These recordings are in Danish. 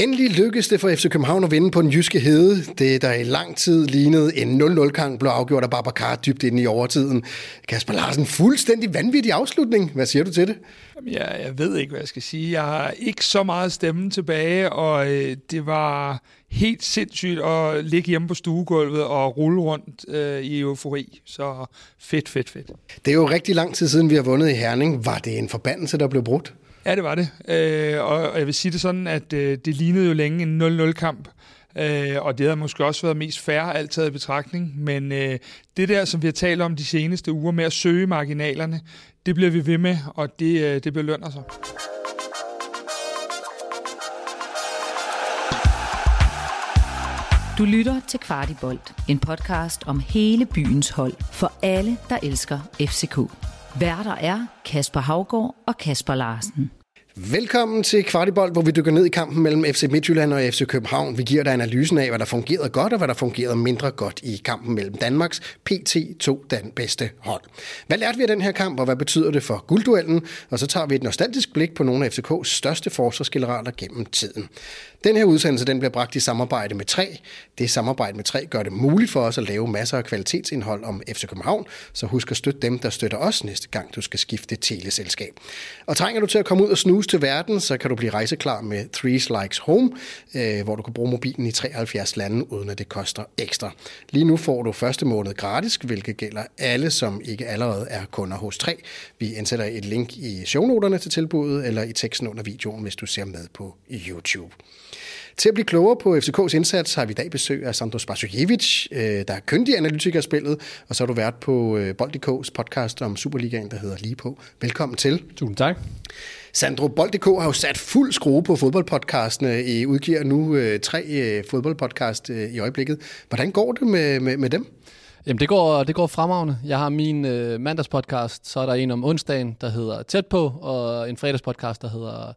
Endelig lykkedes det for FC København at vinde på den jyske hede. Det, der i lang tid lignede en 0-0-kamp, blev afgjort af Babacar dybt ind i overtiden. Kasper Larsen, fuldstændig vanvittig afslutning. Hvad siger du til det? Ja, jeg ved ikke, hvad jeg skal sige. Jeg har ikke så meget stemme tilbage, og øh, det var helt sindssygt at ligge hjemme på stuegulvet og rulle rundt øh, i eufori. Så fedt, fedt, fedt. Det er jo rigtig lang tid siden, vi har vundet i Herning. Var det en forbandelse, der blev brudt? Ja, det var det. Øh, og jeg vil sige det sådan, at øh, det lignede jo længe en 0-0-kamp. Øh, og det havde måske også været mest færre alt taget i betragtning. Men øh, det der, som vi har talt om de seneste uger med at søge marginalerne, det bliver vi ved med, og det, øh, det belønner sig. Altså. Du lytter til Kvartibolt, en podcast om hele byens hold for alle, der elsker FCK. Værter er Kasper Havgård og Kasper Larsen. Velkommen til Kvartibold, hvor vi dykker ned i kampen mellem FC Midtjylland og FC København. Vi giver dig analysen af, hvad der fungerede godt og hvad der fungerede mindre godt i kampen mellem Danmarks PT to den bedste hold. Hvad lærte vi af den her kamp, og hvad betyder det for guldduellen? Og så tager vi et nostalgisk blik på nogle af FCK's største forsvarsgeneraler gennem tiden. Den her udsendelse den bliver bragt i samarbejde med 3. Det samarbejde med 3 gør det muligt for os at lave masser af kvalitetsindhold om FC København, så husk at støtte dem, der støtter os næste gang, du skal skifte teleselskab. Og trænger du til at komme ud og snuse til verden, så kan du blive rejseklar med 3 Likes Home, øh, hvor du kan bruge mobilen i 73 lande, uden at det koster ekstra. Lige nu får du første måned gratis, hvilket gælder alle, som ikke allerede er kunder hos 3. Vi indsætter et link i shownoterne til tilbuddet, eller i teksten under videoen, hvis du ser med på YouTube. Til at blive klogere på FCK's indsats har vi i dag besøg af Sandro Spasojevic, øh, der er kyndig analytiker af spillet, og så har du været på øh, Bold.dk's podcast om Superligaen, der hedder Lige på. Velkommen til. Tusind tak. Sandro, Bold.dk har jo sat fuld skrue på fodboldpodcastene. I udgiver nu øh, tre fodboldpodcast i øjeblikket. Hvordan går det med, med, med dem? Jamen, det går, det går fremragende. Jeg har min øh, mandagspodcast, så er der en om onsdagen, der hedder Tæt på, og en fredagspodcast, der hedder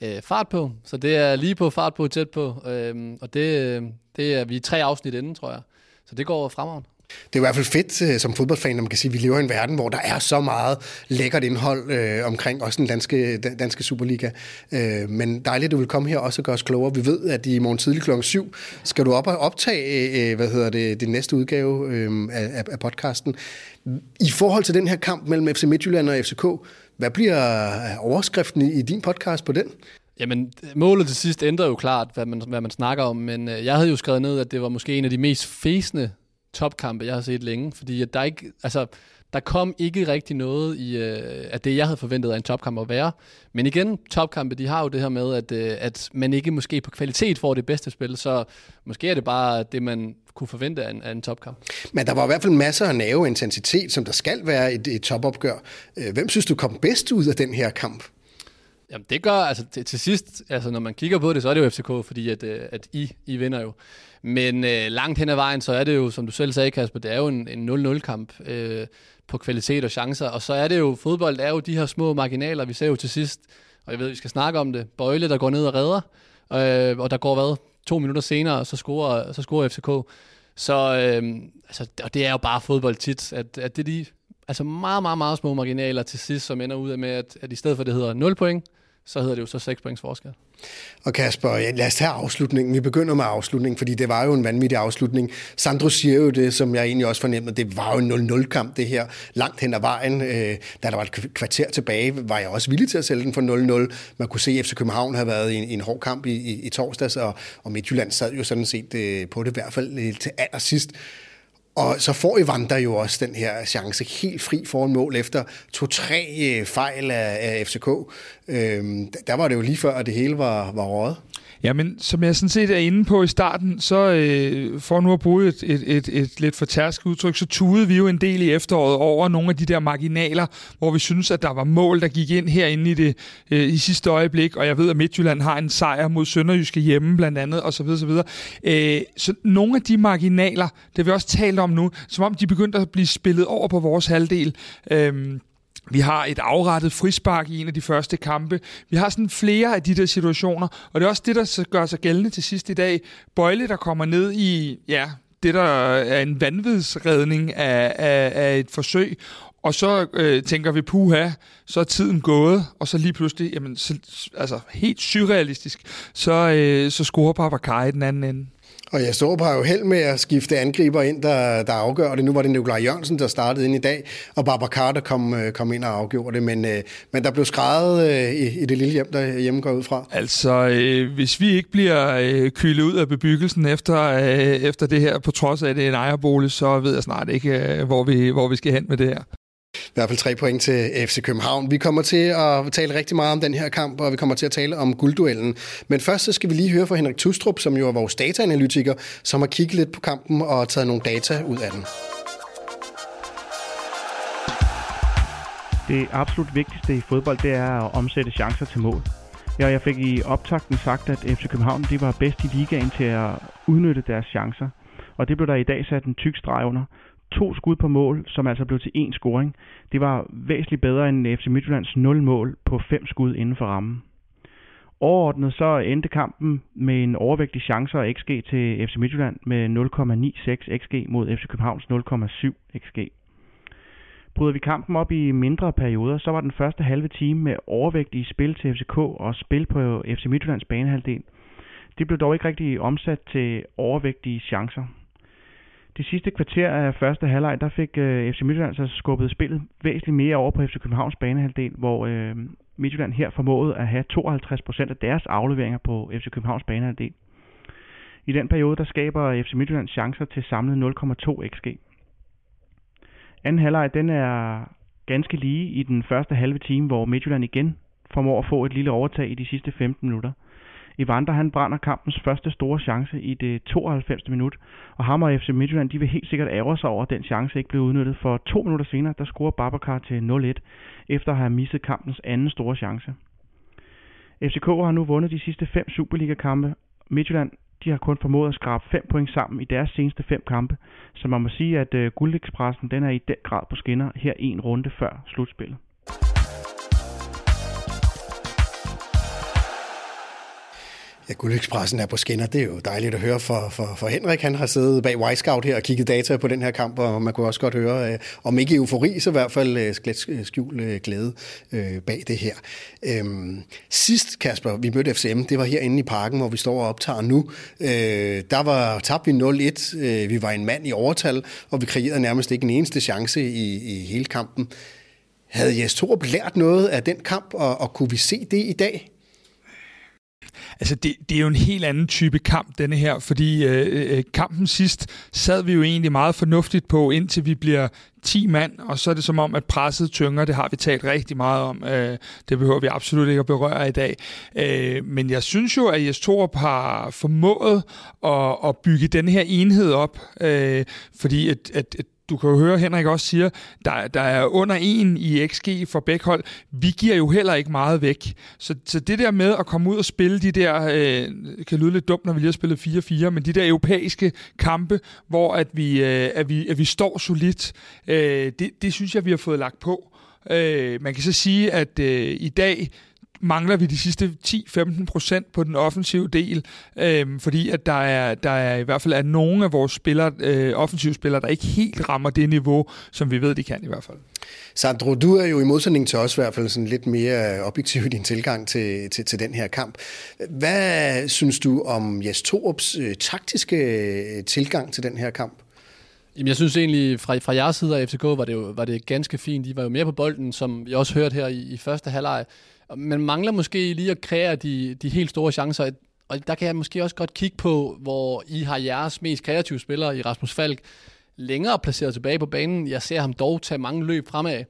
øh, Fart på. Så det er lige på Fart på, Tæt på. Øh, og det, øh, det er vi er tre afsnit inden, tror jeg. Så det går fremragende. Det er i hvert fald fedt øh, som fodboldfan, når man kan sige, at vi lever i en verden, hvor der er så meget lækkert indhold øh, omkring også den danske, danske Superliga. Øh, men dejligt, at du vil komme her også og gøre os klogere. Vi ved, at i morgen tidlig klokken 7 skal du op og optage øh, hvad hedder det, din næste udgave øh, af, af podcasten. I forhold til den her kamp mellem FC Midtjylland og FCK, hvad bliver overskriften i, din podcast på den? Jamen, målet til sidst ændrer jo klart, hvad man, hvad man snakker om, men øh, jeg havde jo skrevet ned, at det var måske en af de mest fæsende topkampe, jeg har set længe, fordi at der ikke, altså, der kom ikke rigtig noget i, øh, af det, jeg havde forventet af en topkamp at være. Men igen, topkampe, de har jo det her med, at, øh, at man ikke måske på kvalitet får det bedste spil, så måske er det bare det, man kunne forvente af en, af en topkamp. Men der var i hvert fald masser af nerve intensitet, som der skal være i et, et topopgør. Øh, hvem synes du kom bedst ud af den her kamp? Jamen det gør, altså til, til sidst, altså når man kigger på det, så er det jo FCK, fordi at, øh, at I, I vinder jo. Men øh, langt hen ad vejen, så er det jo, som du selv sagde, Kasper, det er jo en, en 0-0-kamp øh, på kvalitet og chancer. Og så er det jo, fodbold er jo de her små marginaler, vi ser jo til sidst, og jeg ved, vi skal snakke om det. Bøjle, der går ned og redder, øh, og der går hvad? To minutter senere, så scorer, så scorer FCK. Så øh, altså, og det er jo bare fodbold tit, at, at det er de altså meget, meget, meget små marginaler til sidst, som ender ud af med, at, at i stedet for, at det hedder 0 point, så hedder det jo så 6 points forskel. Og Kasper, ja, lad os tage afslutningen. Vi begynder med afslutningen, fordi det var jo en vanvittig afslutning. Sandro siger jo det, som jeg egentlig også fornemmede, det var jo en 0-0-kamp, det her, langt hen ad vejen. Øh, da der var et kvarter tilbage, var jeg også villig til at sælge den for 0-0. Man kunne se, at FC København havde været i en, en hård kamp i, i, i torsdags, og, og Midtjylland sad jo sådan set øh, på det i hvert fald øh, til allersidst. Og så får Evander jo også den her chance helt fri foran mål efter to-tre øh, fejl af, af FCK. Øhm, der var det jo lige før, at det hele var, var røget. Jamen, som jeg sådan set er inde på i starten, så øh, for nu at bruge et, et, et, et lidt for tærsk udtryk, så tudede vi jo en del i efteråret over nogle af de der marginaler, hvor vi synes, at der var mål, der gik ind herinde i det øh, i sidste øjeblik, og jeg ved, at Midtjylland har en sejr mod Sønderjyske hjemme blandt andet, og så videre, så videre. Øh, så nogle af de marginaler, det vi også talt om nu, som om de begyndte at blive spillet over på vores halvdel, øh, vi har et afrettet frispark i en af de første kampe. Vi har sådan flere af de der situationer, og det er også det, der gør sig gældende til sidst i dag. Bøjle, der kommer ned i, ja, det, der er en vanvidsredning af, af, af et forsøg, og så øh, tænker vi, puha, så er tiden gået, og så lige pludselig, jamen, så, altså helt surrealistisk, så, øh, så scorer Babacar i den anden ende. Og jeg står har jo held med at skifte angriber ind, der, der afgør det. Nu var det Nikolaj Jørgensen, der startede ind i dag, og Babacar, der kom, øh, kom ind og afgjorde det. Men, øh, men der blev skrevet øh, i, i det lille hjem, der hjemme går ud fra. Altså, øh, hvis vi ikke bliver øh, kylet ud af bebyggelsen efter, øh, efter det her, på trods af, at det er en ejerbolig, så ved jeg snart ikke, øh, hvor, vi, hvor vi skal hen med det her. I hvert fald tre point til FC København. Vi kommer til at tale rigtig meget om den her kamp, og vi kommer til at tale om guldduellen. Men først så skal vi lige høre fra Henrik Tustrup, som jo er vores dataanalytiker, som har kigget lidt på kampen og taget nogle data ud af den. Det absolut vigtigste i fodbold, det er at omsætte chancer til mål. Ja, jeg fik i optakten sagt, at FC København de var bedst i ligaen til at udnytte deres chancer. Og det blev der i dag sat en tyk streg under to skud på mål, som altså blev til én scoring. Det var væsentligt bedre end FC Midtjyllands 0 mål på fem skud inden for rammen. Overordnet så endte kampen med en overvægtig chance og XG til FC Midtjylland med 0,96 XG mod FC Københavns 0,7 XG. Bryder vi kampen op i mindre perioder, så var den første halve time med overvægtige spil til FCK og spil på FC Midtjyllands banehalvdel. Det blev dog ikke rigtig omsat til overvægtige chancer. Det sidste kvarter af første halvleg, der fik øh, FC Midtjylland så skubbet spillet væsentligt mere over på FC Københavns banehalvdel, hvor øh, Midtjylland her formåede at have 52% af deres afleveringer på FC Københavns banehalvdel. I den periode, der skaber FC Midtjylland chancer til samlet 0,2 xg. Anden halvleg, den er ganske lige i den første halve time, hvor Midtjylland igen formår at få et lille overtag i de sidste 15 minutter – Evander han brænder kampens første store chance i det 92. minut, og ham og FC Midtjylland de vil helt sikkert ærge sig over, at den chance ikke blev udnyttet, for to minutter senere der scorer Babacar til 0-1, efter at have misset kampens anden store chance. FCK har nu vundet de sidste fem Superliga-kampe. Midtjylland de har kun formået at skrabe 5 point sammen i deres seneste fem kampe, så man må sige, at øh, uh, Guldekspressen den er i den grad på skinner her en runde før slutspillet. Ja, Guldekspressen er på skinner. Det er jo dejligt at høre for, for, for Henrik. Han har siddet bag Wisecout her og kigget data på den her kamp, og man kunne også godt høre, øh, om ikke eufori, så i hvert fald øh, øh skjul øh, glæde øh, bag det her. Øhm, sidst, Kasper, vi mødte FCM, det var herinde i parken, hvor vi står og optager nu. Øh, der var tabt vi 0-1. Øh, vi var en mand i overtal, og vi kreerede nærmest ikke en eneste chance i, i hele kampen. Havde Jes Torup lært noget af den kamp, og, og kunne vi se det i dag? Altså, det, det er jo en helt anden type kamp, denne her, fordi øh, øh kampen sidst sad vi jo egentlig meget fornuftigt på, indtil vi bliver 10 mand, og så er det som om, at presset tynger, det har vi talt rigtig meget om. Øh, det behøver vi absolut ikke at berøre i dag. Øh, men jeg synes jo, at Jes Torup har formået at, at bygge den her enhed op, øh, fordi at, at, at du kan jo høre, Henrik også siger, der, der er under en i XG for begge hold. Vi giver jo heller ikke meget væk. Så, så det der med at komme ud og spille de der, øh, kan lyde lidt dumt, når vi lige har spillet 4-4, men de der europæiske kampe, hvor at vi, øh, at vi, at vi står solidt, øh, det, det synes jeg, vi har fået lagt på. Øh, man kan så sige, at øh, i dag, mangler vi de sidste 10-15 procent på den offensive del, øh, fordi at der er, der er i hvert fald er nogle af vores spillere, øh, offensive spillere, der ikke helt rammer det niveau, som vi ved, de kan i hvert fald. Sandro, du er jo i modsætning til os i hvert fald sådan lidt mere objektiv i din tilgang til, til, til den her kamp. Hvad synes du om Jes Torups øh, taktiske øh, tilgang til den her kamp? Jamen, jeg synes egentlig, fra, fra jeres side af FCK var det jo var det ganske fint. De var jo mere på bolden, som vi også hørte her i, i første halvleg. Man mangler måske lige at kreere de, de helt store chancer, og der kan jeg måske også godt kigge på, hvor I har jeres mest kreative spillere i Rasmus Falk længere placeret tilbage på banen. Jeg ser ham dog tage mange løb fremad.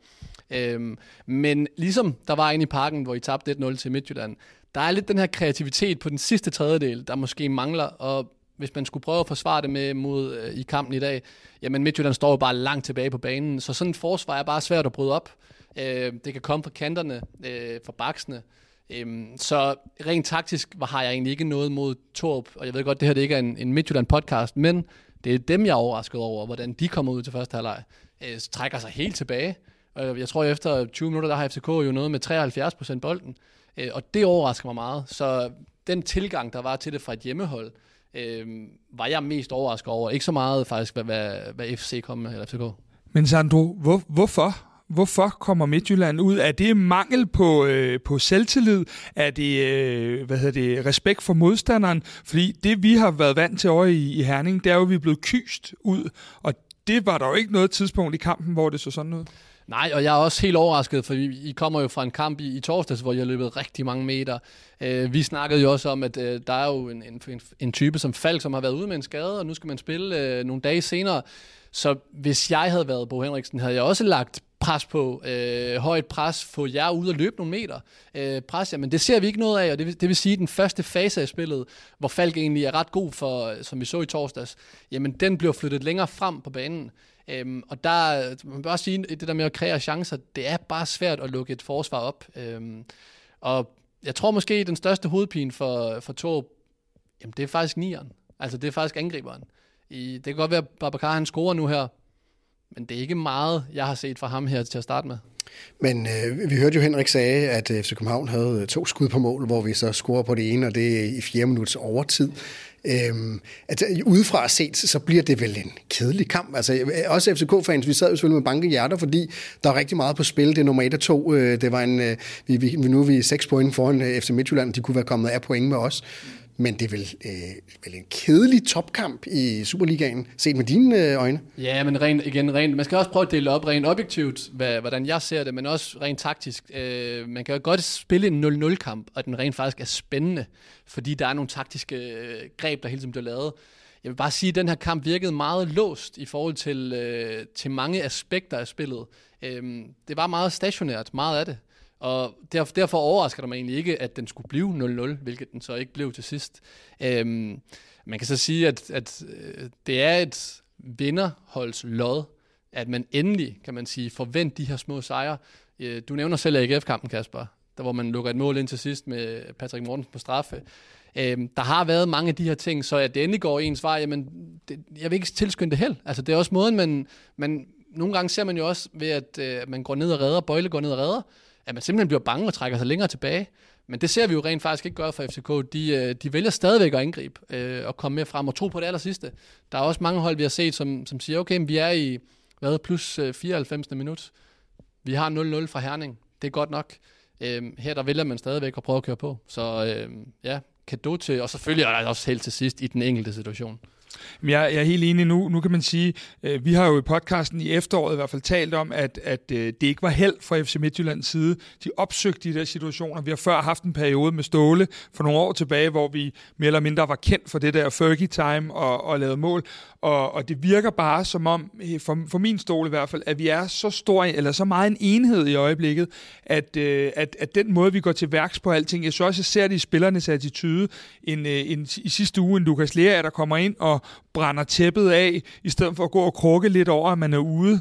Øhm, men ligesom der var inde i parken, hvor I tabte 1-0 til Midtjylland, der er lidt den her kreativitet på den sidste tredjedel, der måske mangler, og hvis man skulle prøve at forsvare det med mod øh, i kampen i dag, jamen Midtjylland står jo bare langt tilbage på banen, så sådan et forsvar er bare svært at bryde op. Øh, det kan komme fra kanterne, øh, fra baksene. Øh, så rent taktisk har jeg egentlig ikke noget mod Torp, og jeg ved godt, det her det ikke er en, en Midtjylland-podcast, men det er dem, jeg er overrasket over, hvordan de kommer ud til første halvleg. Øh, trækker sig helt tilbage. Jeg tror, at efter 20 minutter, der har FCK jo noget med 73 procent bolden, øh, og det overrasker mig meget. Så den tilgang, der var til det fra et hjemmehold, øh, var jeg mest overrasket over. Ikke så meget faktisk, hvad, hvad, hvad FC kom med, eller FCK. Men Sandro, hvor, hvorfor? Hvorfor kommer Midtjylland ud? Er det mangel på, øh, på selvtillid? Er det, øh, hvad hedder det respekt for modstanderen? Fordi det, vi har været vant til over i, i Herning, det er jo, at vi er blevet kyst ud. Og det var der jo ikke noget tidspunkt i kampen, hvor det så sådan ud. Nej, og jeg er også helt overrasket, for I kommer jo fra en kamp i, i torsdags, hvor jeg løbet rigtig mange meter. Øh, vi snakkede jo også om, at øh, der er jo en, en, en type som Falk, som har været ude med en skade, og nu skal man spille øh, nogle dage senere. Så hvis jeg havde været Bo Henriksen, havde jeg også lagt pres på, øh, højt pres, få jer ud og løbe nogle meter. Øh, pres, men det ser vi ikke noget af, og det vil, det vil sige, at den første fase af spillet, hvor Falk egentlig er ret god for, øh, som vi så i torsdags, jamen den bliver flyttet længere frem på banen. Øhm, og der, man kan bare sige, det der med at kreere chancer, det er bare svært at lukke et forsvar op. Øhm, og jeg tror måske, den største hovedpine for, for Torp, jamen det er faktisk nieren. Altså det er faktisk angriberen. I, det kan godt være, at Babacar han scorer nu her, men det er ikke meget, jeg har set fra ham her til at starte med. Men øh, vi hørte jo Henrik sagde, at øh, FC København havde øh, to skud på mål, hvor vi så scorer på det ene, og det er i fjerde minuts overtid. Øhm, altså, udefra set, så bliver det vel en kedelig kamp. Altså, også FCK-fans, vi sad jo selvfølgelig med banke hjerter, fordi der er rigtig meget på spil. Det er nummer 1 og 2. Øh, det var en, øh, vi, vi, nu er vi 6 point foran øh, FC Midtjylland. De kunne være kommet af point med os. Men det er vel, øh, vel en kedelig topkamp i Superligaen, set med dine øh, øjne? Ja, men rent, igen, rent, man skal også prøve at dele op rent objektivt, hvad, hvordan jeg ser det, men også rent taktisk. Øh, man kan jo godt spille en 0-0-kamp, og den rent faktisk er spændende, fordi der er nogle taktiske øh, greb, der hele tiden bliver lavet. Jeg vil bare sige, at den her kamp virkede meget låst i forhold til, øh, til mange aspekter af spillet. Øh, det var meget stationært, meget af det. Og derfor, derfor overrasker det mig egentlig ikke, at den skulle blive 0-0, hvilket den så ikke blev til sidst. Øhm, man kan så sige, at, at øh, det er et vinderholds lod, at man endelig, kan man sige, forventer de her små sejre. Øh, du nævner selv AGF-kampen, Kasper, der hvor man lukker et mål ind til sidst med Patrick Mortensen på straffe. Øhm, der har været mange af de her ting, så at det endelig går ens vej, jamen, det, jeg vil ikke tilskynde det held. Altså, det er også måden, man, man, nogle gange ser man jo også ved, at øh, man går ned og redder, Bøjle går ned og redder, at man simpelthen bliver bange og trækker sig længere tilbage. Men det ser vi jo rent faktisk ikke gøre for FCK. De, øh, de vælger stadigvæk at angribe øh, og komme med frem og tro på det aller sidste. Der er også mange hold, vi har set, som, som siger, okay, vi er i hvad, plus øh, 94. Minut. Vi har 0-0 fra Herning. Det er godt nok. Øh, her der vælger man stadigvæk at prøve at køre på. Så øh, ja, kado til, og selvfølgelig er også helt til sidst i den enkelte situation. Jeg, jeg er helt enig nu. Nu kan man sige, øh, vi har jo i podcasten i efteråret i hvert fald talt om, at, at øh, det ikke var held fra FC Midtjyllands side. De opsøgte de der situationer. Vi har før haft en periode med Ståle for nogle år tilbage, hvor vi mere eller mindre var kendt for det der Fergie-time og, og lavede mål. Og, og det virker bare som om, øh, for, for min stol i hvert fald, at vi er så stor, eller så meget en enhed i øjeblikket, at, øh, at, at den måde, vi går til værks på alting, jeg så også, jeg ser det i spillernes attitude, en, øh, en, i sidste uge en Lukas Lea, der kommer ind og brænder tæppet af, i stedet for at gå og krukke lidt over, at man er ude.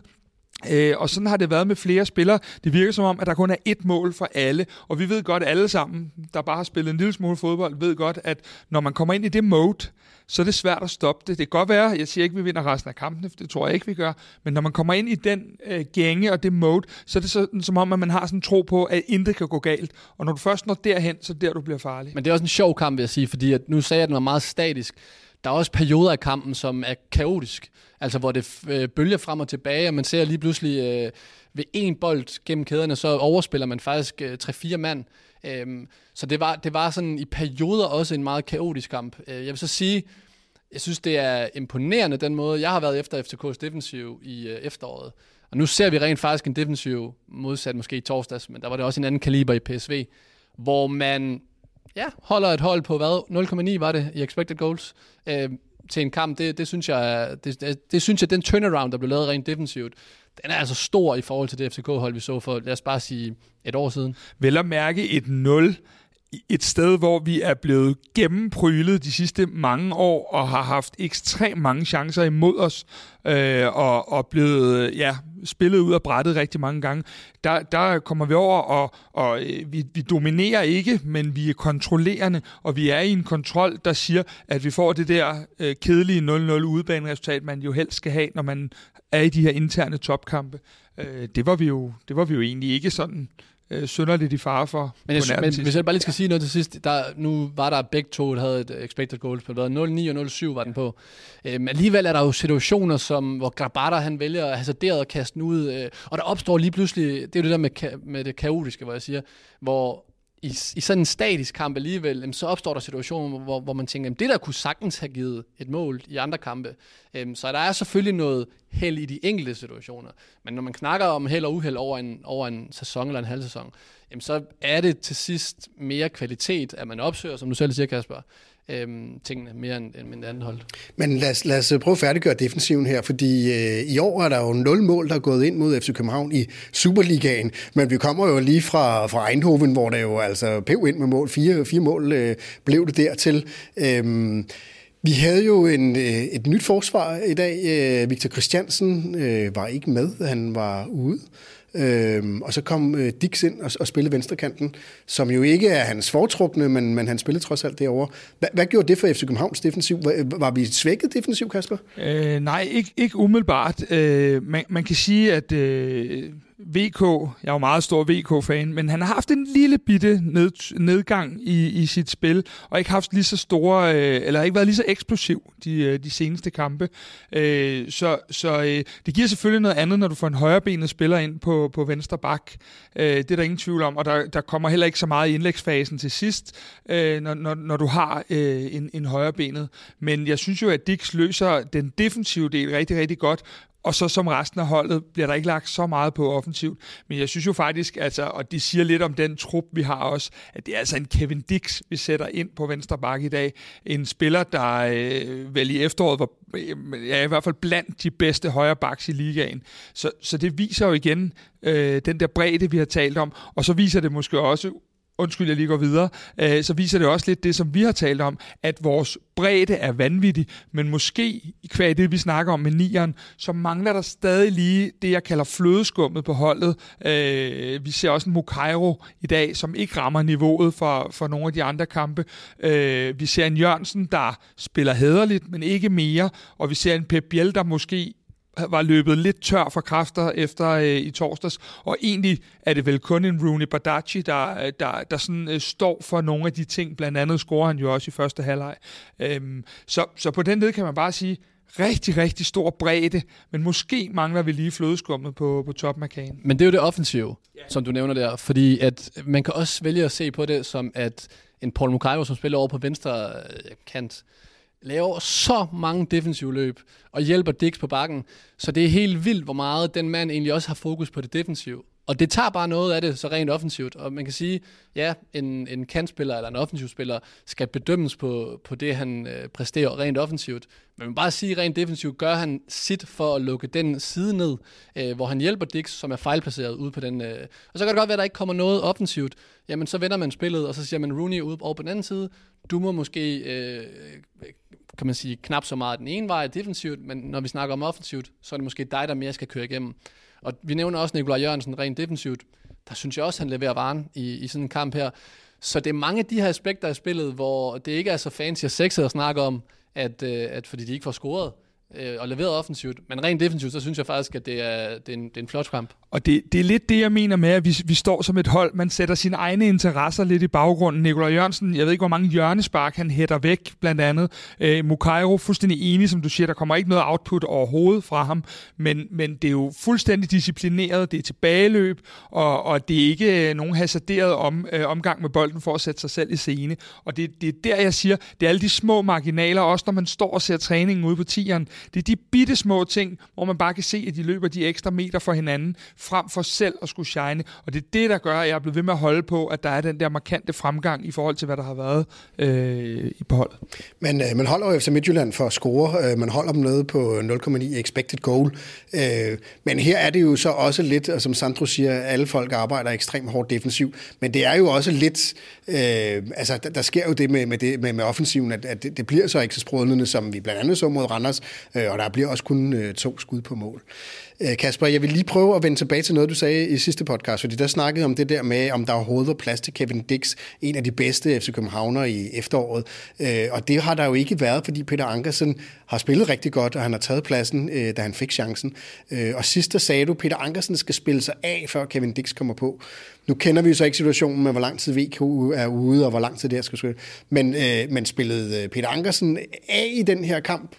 Øh, og sådan har det været med flere spillere. Det virker som om, at der kun er ét mål for alle. Og vi ved godt alle sammen, der bare har spillet en lille smule fodbold, ved godt, at når man kommer ind i det mode, så er det svært at stoppe det. Det kan godt være, jeg siger ikke, at vi vinder resten af kampene, for det tror jeg ikke, vi gør. Men når man kommer ind i den øh, gænge og det mode, så er det sådan, som om, at man har sådan en tro på, at intet kan gå galt. Og når du først når derhen, så er der, du bliver farlig. Men det er også en sjov kamp, vil jeg sige, fordi at nu sagde jeg, at den var meget statisk. Der er også perioder af kampen, som er kaotisk. Altså hvor det øh, bølger frem og tilbage, og man ser lige pludselig øh, ved en bold gennem kæderne, så overspiller man faktisk øh, 3-4 mand. Øhm, så det var, det var sådan i perioder også en meget kaotisk kamp. Øh, jeg vil så sige, jeg synes, det er imponerende den måde, jeg har været efter FCK's defensiv i øh, efteråret. Og nu ser vi rent faktisk en defensiv, modsat måske i torsdags, men der var det også en anden kaliber i PSV, hvor man ja, holder et hold på hvad? 0,9 var det i expected goals øh, til en kamp. Det, det, synes jeg, det, det, synes jeg, den turnaround, der blev lavet rent defensivt, den er altså stor i forhold til det FCK-hold, vi så for, lad os bare sige, et år siden. Vel at mærke et 0 et sted, hvor vi er blevet gennemprylet de sidste mange år og har haft ekstremt mange chancer imod os øh, og, og blevet ja, spillet ud af brættet rigtig mange gange. Der, der kommer vi over, og, og øh, vi, vi dominerer ikke, men vi er kontrollerende, og vi er i en kontrol, der siger, at vi får det der øh, kedelige 0-0 udebaneresultat, man jo helst skal have, når man er i de her interne topkampe. Øh, det, var vi jo, det var vi jo egentlig ikke sådan øh, synderligt i fare for. Men, jeg, men hvis jeg bare lige skal sige noget til sidst, der, nu var der begge to, der havde et expected goals på 0,9 og 0,7 var den på. Øhm, alligevel er der jo situationer, som, hvor Grabata han vælger at hasardere og kaste den ud, øh, og der opstår lige pludselig, det er jo det der med, med det kaotiske, hvor jeg siger, hvor i, i sådan en statisk kamp alligevel, så opstår der situationer, hvor, hvor man tænker, at det der kunne sagtens have givet et mål i andre kampe. Øhm, så der er selvfølgelig noget held i de enkelte situationer. Men når man snakker om held og uheld over en, over en sæson eller en halv sæson, jamen, så er det til sidst mere kvalitet, at man opsøger, som du selv siger, Kasper, øhm, tingene mere end, end andet hold. Men lad os, lad os øh, prøve at færdiggøre defensiven her, fordi øh, i år er der jo nul mål, der er gået ind mod FC København i Superligaen, men vi kommer jo lige fra, fra Eindhoven, hvor der jo altså pev ind med mål. Fire, fire mål øh, blev det dertil. Øhm, vi havde jo en, øh, et nyt forsvar i dag. Øh, Victor Christiansen øh, var ikke med, han var ude. Øhm, og så kom øh, Dix ind og, og spillede venstrekanten, som jo ikke er hans foretrukne, men, men han spillede trods alt derovre. Hva, hvad gjorde det for FC Københavns defensiv? Var, øh, var vi svækket defensiv, Kasper? Øh, nej, ikke, ikke umiddelbart. Øh, man, man kan sige, at øh, VK, jeg er jo meget stor VK-fan, men han har haft en lille bitte ned, nedgang i, i sit spil, og ikke haft lige så store, øh, eller ikke været lige så eksplosiv de, øh, de seneste kampe. Øh, så så øh, det giver selvfølgelig noget andet, når du får en højrebenet spiller ind på, på venstre bak. Øh, det er der ingen tvivl om, og der, der kommer heller ikke så meget i indlægsfasen til sidst, øh, når, når, når du har øh, en, en højrebenet. Men jeg synes jo, at Dix løser den defensive del rigtig, rigtig godt, og så som resten af holdet bliver der ikke lagt så meget på offensivt. Men jeg synes jo faktisk, altså, og de siger lidt om den trup, vi har også, at det er altså en Kevin Dix, vi sætter ind på venstre bakke i dag. En spiller, der øh, vel i efteråret var øh, ja, i hvert fald blandt de bedste højre backs i ligaen. Så, så det viser jo igen øh, den der bredde, vi har talt om, og så viser det måske også undskyld, jeg lige går videre, øh, så viser det også lidt det, som vi har talt om, at vores bredde er vanvittig, men måske, kvad det, vi snakker om med nieren, så mangler der stadig lige det, jeg kalder flødeskummet på holdet. Øh, vi ser også en Mukairo i dag, som ikke rammer niveauet for, for nogle af de andre kampe. Øh, vi ser en Jørgensen, der spiller hederligt, men ikke mere, og vi ser en Pep Biel, der måske var løbet lidt tør for kræfter efter øh, i torsdags, og egentlig er det vel kun en Rooney Badaci, der, der, der sådan, øh, står for nogle af de ting. Blandt andet scorer han jo også i første halvleg. Øhm, så, så på den led kan man bare sige, rigtig, rigtig stor bredde, men måske mangler vi lige flødeskummet på, på toppen af kagen. Men det er jo det offensive, yeah. som du nævner der, fordi at man kan også vælge at se på det som, at en Paul Mukairo, som spiller over på venstre øh, kant, laver så mange defensive løb og hjælper Dix på bakken. Så det er helt vildt, hvor meget den mand egentlig også har fokus på det defensive. Og det tager bare noget af det så rent offensivt. Og man kan sige, ja, en, en kantspiller eller en offensiv spiller skal bedømmes på, på det, han øh, præsterer rent offensivt. Men man bare sige, rent defensivt gør han sit for at lukke den side ned, øh, hvor han hjælper Dix, som er fejlplaceret ude på den. Øh. Og så kan det godt være, at der ikke kommer noget offensivt. Jamen, så vender man spillet, og så siger man Rooney ude over på den anden side. Du må måske øh, kan man sige, knap så meget den ene vej defensivt, men når vi snakker om offensivt, så er det måske dig, der mere skal køre igennem. Og vi nævner også Nikolaj Jørgensen rent defensivt. Der synes jeg også, han leverer varen i, i sådan en kamp her. Så det er mange af de her aspekter i spillet, hvor det ikke er så fancy og sexet at snakke om, at, øh, at fordi de ikke får scoret, øh, og leveret offensivt. Men rent defensivt, så synes jeg faktisk, at det er, det er, en, det er en flot kamp. Og det, det er lidt det, jeg mener med, at vi, vi står som et hold. Man sætter sine egne interesser lidt i baggrunden. Nikolaj Jørgensen, jeg ved ikke, hvor mange hjørnespark han hætter væk, blandt andet. Øh, Mukairo, fuldstændig enig, som du siger. Der kommer ikke noget output overhovedet fra ham. Men, men det er jo fuldstændig disciplineret. Det er tilbageløb, og, og det er ikke øh, nogen hasarderet om, øh, omgang med bolden for at sætte sig selv i scene. Og det, det er der, jeg siger, det er alle de små marginaler, også når man står og ser træningen ude på tieren. Det er de bitte små ting, hvor man bare kan se, at de løber de ekstra meter for hinanden frem for selv at skulle shine. Og det er det, der gør, at jeg er blevet ved med at holde på, at der er den der markante fremgang i forhold til, hvad der har været øh, i beholdet. Men øh, man holder jo FC Midtjylland for at score. Øh, man holder dem nede på øh, 0,9 expected goal. Øh, men her er det jo så også lidt, og som Sandro siger, alle folk arbejder ekstremt hårdt defensivt. Men det er jo også lidt, øh, altså der, der sker jo det med, med, det, med, med offensiven, at, at det, det bliver så ikke så sprudlende, som vi blandt andet så mod Randers, Øh, og der bliver også kun øh, to skud på mål. Øh, Kasper, jeg vil lige prøve at vende tilbage til noget, du sagde i sidste podcast, fordi der snakkede om det der med, om der overhovedet var plads til Kevin Dix, en af de bedste FC Københavner i efteråret. Øh, og det har der jo ikke været, fordi Peter Ankersen har spillet rigtig godt, og han har taget pladsen, øh, da han fik chancen. Øh, og sidst der sagde du, at Peter Ankersen skal spille sig af, før Kevin Dix kommer på. Nu kender vi jo så ikke situationen med, hvor lang tid VK er ude, og hvor lang tid det her skal spille. Men, øh, men spillede Peter Ankersen af i den her kamp?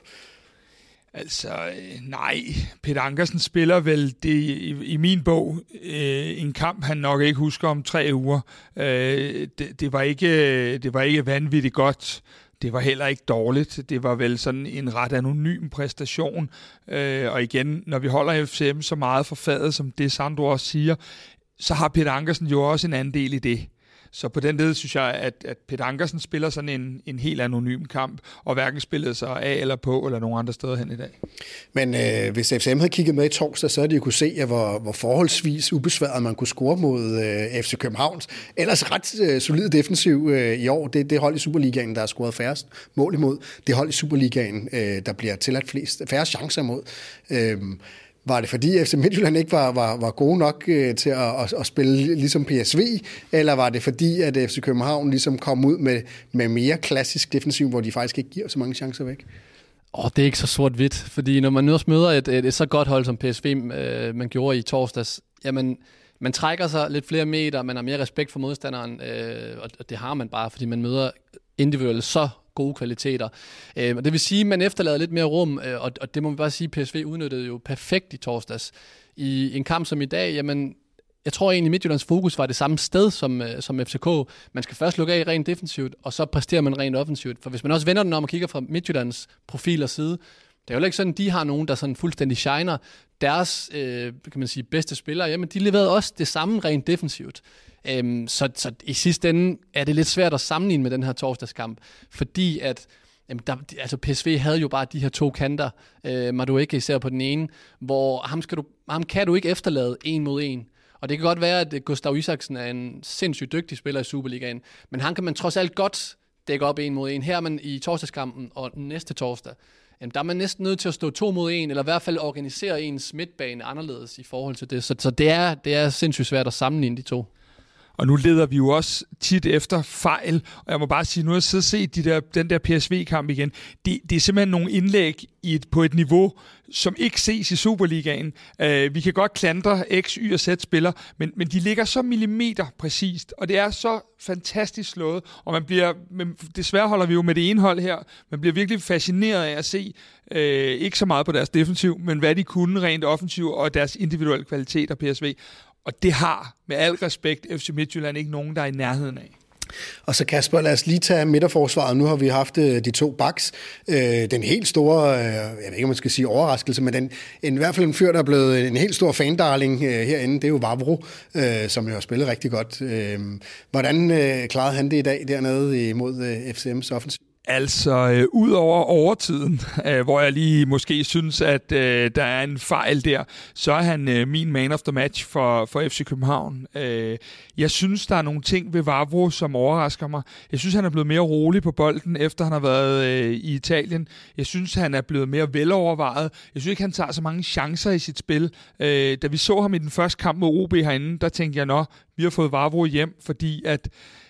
Altså, øh, nej. Peter Ankersen spiller vel det i, i min bog øh, en kamp, han nok ikke husker om tre uger. Øh, det, det, var ikke, det var ikke vanvittigt godt. Det var heller ikke dårligt. Det var vel sådan en ret anonym præstation. Øh, og igen, når vi holder FCM så meget for fadet, som det Sandro også siger, så har Peter Ankersen jo også en anden del i det. Så på den led synes jeg, at, at Peter Ankersen spiller sådan en, en helt anonym kamp, og hverken spillede sig af eller på, eller nogen andre steder hen i dag. Men øh, hvis FCM havde kigget med i torsdag, så havde de jo kunne se, at hvor, hvor forholdsvis ubesværet man kunne score mod øh, FC Københavns. Ellers ret øh, solid defensiv øh, i år. Det, det hold i Superligaen, der har scoret færrest mål imod. Det hold i Superligaen, øh, der bliver tilladt flest, færre chancer imod. Øh, var det fordi FC Midtjylland ikke var, var, var gode nok øh, til at, at, at spille ligesom PSV, eller var det fordi, at FC København ligesom kom ud med, med mere klassisk defensiv, hvor de faktisk ikke giver så mange chancer væk? Åh, oh, det er ikke så sort-hvidt, fordi når man også møder et, et, et så godt hold som PSV, øh, man gjorde i torsdags, jamen, man trækker sig lidt flere meter, man har mere respekt for modstanderen, øh, og det har man bare, fordi man møder individuelt så gode kvaliteter. Øh, og det vil sige, at man efterlader lidt mere rum, øh, og, og det må man bare sige, PSV udnyttede jo perfekt i torsdags. I en kamp som i dag, jamen, jeg tror egentlig, Midtjyllands fokus var det samme sted som, øh, som FCK. Man skal først lukke af rent defensivt, og så præsterer man rent offensivt. For hvis man også vender den om og kigger fra Midtjyllands profil og side, det er jo ikke sådan, de har nogen, der sådan fuldstændig shiner. Deres, øh, kan man sige, bedste spillere, jamen de leverede også det samme rent defensivt. Øhm, så, så i sidste ende er det lidt svært at sammenligne med den her torsdagskamp, fordi at Jamen, der, altså PSV havde jo bare de her to kanter, øh, Madueke især på den ene, hvor ham, skal du, ham kan du ikke efterlade en mod en. Og det kan godt være, at øh, Gustav Isaksen er en sindssygt dygtig spiller i Superligaen, men han kan man trods alt godt dække op en mod en. Her er man i torsdagskampen og næste torsdag, jamen, der er man næsten nødt til at stå to mod en, eller i hvert fald organisere ens midtbane anderledes i forhold til det. Så, så det, er, det er sindssygt svært at sammenligne de to. Og nu leder vi jo også tit efter fejl, og jeg må bare sige, nu har jeg siddet og set de der, den der PSV-kamp igen. Det, det er simpelthen nogle indlæg i et, på et niveau, som ikke ses i Superligaen. Øh, vi kan godt klandre X, Y og Z spiller, men, men de ligger så millimeter præcist, og det er så fantastisk slået, og man bliver, men desværre holder vi jo med det ene hold her, man bliver virkelig fascineret af at se, øh, ikke så meget på deres defensiv, men hvad de kunne rent offensivt, og deres individuelle kvaliteter, PSV. Og det har med al respekt FC Midtjylland ikke nogen, der er i nærheden af. Og så Kasper, lad os lige tage midterforsvaret. Nu har vi haft øh, de to backs. Øh, den helt store, øh, jeg ved ikke, om man skal sige overraskelse, men den, en, i hvert fald en fyr, der er blevet en helt stor fandarling herinde, det er jo Vavro, som jo har spillet rigtig godt. Hvordan klarede han det i dag dernede imod FCM's offensiv? Altså, øh, ud over overtiden, øh, hvor jeg lige måske synes, at øh, der er en fejl der, så er han øh, min man of the match for, for FC København. Øh, jeg synes, der er nogle ting ved Vavro, som overrasker mig. Jeg synes, han er blevet mere rolig på bolden, efter han har været øh, i Italien. Jeg synes, han er blevet mere velovervejet. Jeg synes ikke, han tager så mange chancer i sit spil. Øh, da vi så ham i den første kamp mod OB herinde, der tænkte jeg, nå, vi har fået Vavro hjem, fordi at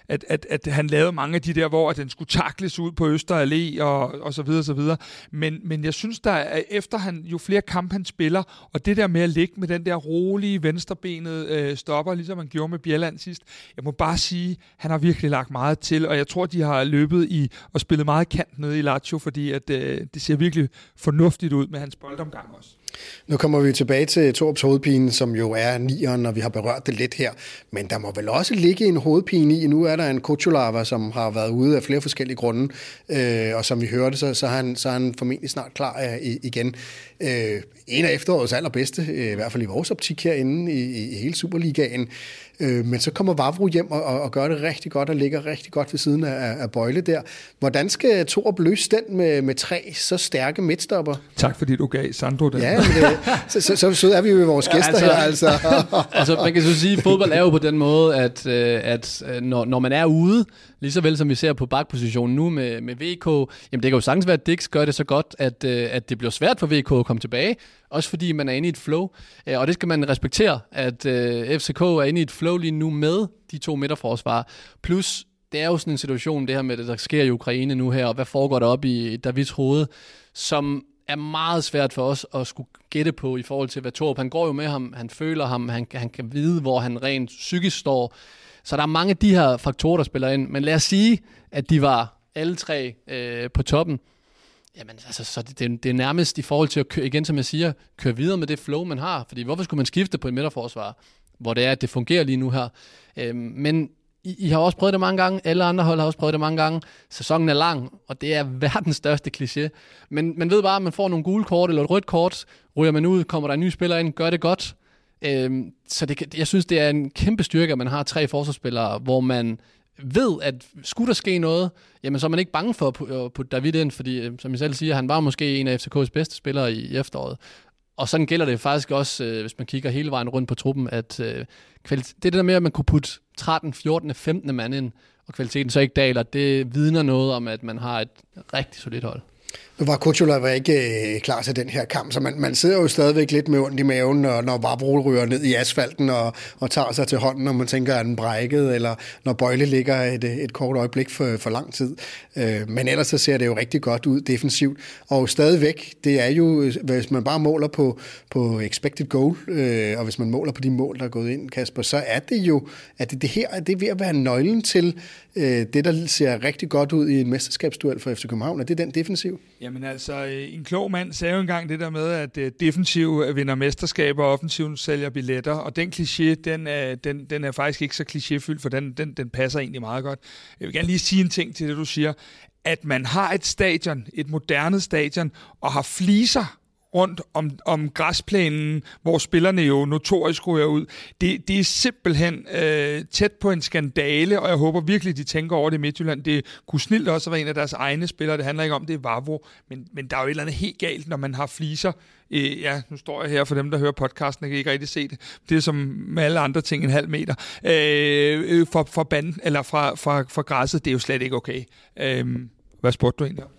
at, at, at han lavede mange af de der, hvor at den skulle takles ud på Øster Allé og, og så videre, så videre. Men, men jeg synes, der er, efter han, jo flere kampe han spiller, og det der med at ligge med den der rolige venstrebenet øh, stopper, ligesom han gjorde med Bjelland sidst, jeg må bare sige, han har virkelig lagt meget til, og jeg tror, de har løbet i og spillet meget kant nede i Lazio, fordi at, øh, det ser virkelig fornuftigt ud med hans boldomgang også. Nu kommer vi tilbage til Torps hovedpine, som jo er nieren, og vi har berørt det lidt her. Men der må vel også ligge en hovedpine i. Nu er der en Kocholava, som har været ude af flere forskellige grunde, øh, og som vi hørte, så, så, er han, så er han formentlig snart klar øh, igen. Øh, en af efterårets allerbedste, øh, i hvert fald i vores optik herinde i, i, i hele Superligaen. Øh, men så kommer Vavro hjem og, og, og gør det rigtig godt og ligger rigtig godt ved siden af, af Bøjle der. Hvordan skal Torup løse den med, med tre så stærke midtstopper? Tak fordi du gav Sandro den. Ja, men det, så, så, så, så er vi jo vores gæster ja, altså, her. Altså. altså man kan så sige, at fodbold er jo på den måde, at, øh, at øh, når, når man er ude, lige så vel som vi ser på bakpositionen nu med, med VK, jamen det kan jo sagtens være, at Dix gør det så godt, at, øh, at det bliver svært for VK at komme tilbage, også fordi man er inde i et flow, øh, og det skal man respektere, at øh, FCK er inde i et flow lige nu med de to midterforsvar, plus det er jo sådan en situation, det her med det, der sker i Ukraine nu her, og hvad foregår der op i Davids hoved, som er meget svært for os at skulle gætte på i forhold til, hvad Torp, han går jo med ham, han føler ham, han, han kan vide, hvor han rent psykisk står. Så der er mange af de her faktorer, der spiller ind. Men lad os sige, at de var alle tre øh, på toppen. Jamen, altså, så det, det, det er nærmest i forhold til at køre, igen, som jeg siger, køre videre med det flow, man har. Fordi hvorfor skulle man skifte på et midterforsvar, hvor det er, at det fungerer lige nu her? Øh, men i, I har også prøvet det mange gange, alle andre hold har også prøvet det mange gange. Sæsonen er lang, og det er verdens største kliché. Men man ved bare, at man får nogle gule kort eller et rødt kort, ryger man ud, kommer der en ny spiller ind, gør det godt. Øhm, så det, jeg synes, det er en kæmpe styrke, at man har tre forsvarsspillere, hvor man ved, at skulle der ske noget, jamen så er man ikke bange for at putte David ind, fordi øh, som jeg selv siger, han var måske en af FCK's bedste spillere i efteråret. Og sådan gælder det faktisk også, øh, hvis man kigger hele vejen rundt på truppen, at øh, det det der med, at man kunne putte 13, 14, 15 mand ind, og kvaliteten så ikke daler, det vidner noget om, at man har et rigtig solidt hold. Nu var Kutulov ikke øh, klar til den her kamp, så man, man sidder jo stadigvæk lidt med ondt i maven, når, når Vabro ryger ned i asfalten og, og tager sig til hånden, når man tænker, at den brækket, eller når Bøjle ligger et, øh, et kort øjeblik for, for lang tid. Øh, men ellers så ser det jo rigtig godt ud defensivt. Og stadigvæk, det er jo, øh, hvis man bare måler på, på expected goal, øh, og hvis man måler på de mål, der er gået ind, Kasper, så er det jo, at det, det her det er ved at være nøglen til øh, det, der ser rigtig godt ud i en mesterskabsduel for FC København, og det er den defensiv. Jamen altså, øh, en klog mand sagde jo engang det der med, at øh, defensiv øh, vinder mesterskaber, og offensiven sælger billetter, og den kliché, den er, den, den er faktisk ikke så klichéfyldt, for den, den, den passer egentlig meget godt. Jeg vil gerne lige sige en ting til det, du siger, at man har et stadion, et moderne stadion, og har fliser rundt om, om græsplænen, hvor spillerne jo notorisk ryger ud. Det, det er simpelthen øh, tæt på en skandale, og jeg håber virkelig, de tænker over det i Midtjylland. Det kunne snilt også være en af deres egne spillere. Det handler ikke om, det er Vavro, men, men der er jo et eller andet helt galt, når man har fliser. Øh, ja, nu står jeg her for dem, der hører podcasten, jeg kan ikke rigtig se det. Det er som med alle andre ting en halv meter. Øh, øh for, for, banden, eller fra, fra, fra græsset, det er jo slet ikke okay. Øh, hvad spurgte du egentlig om?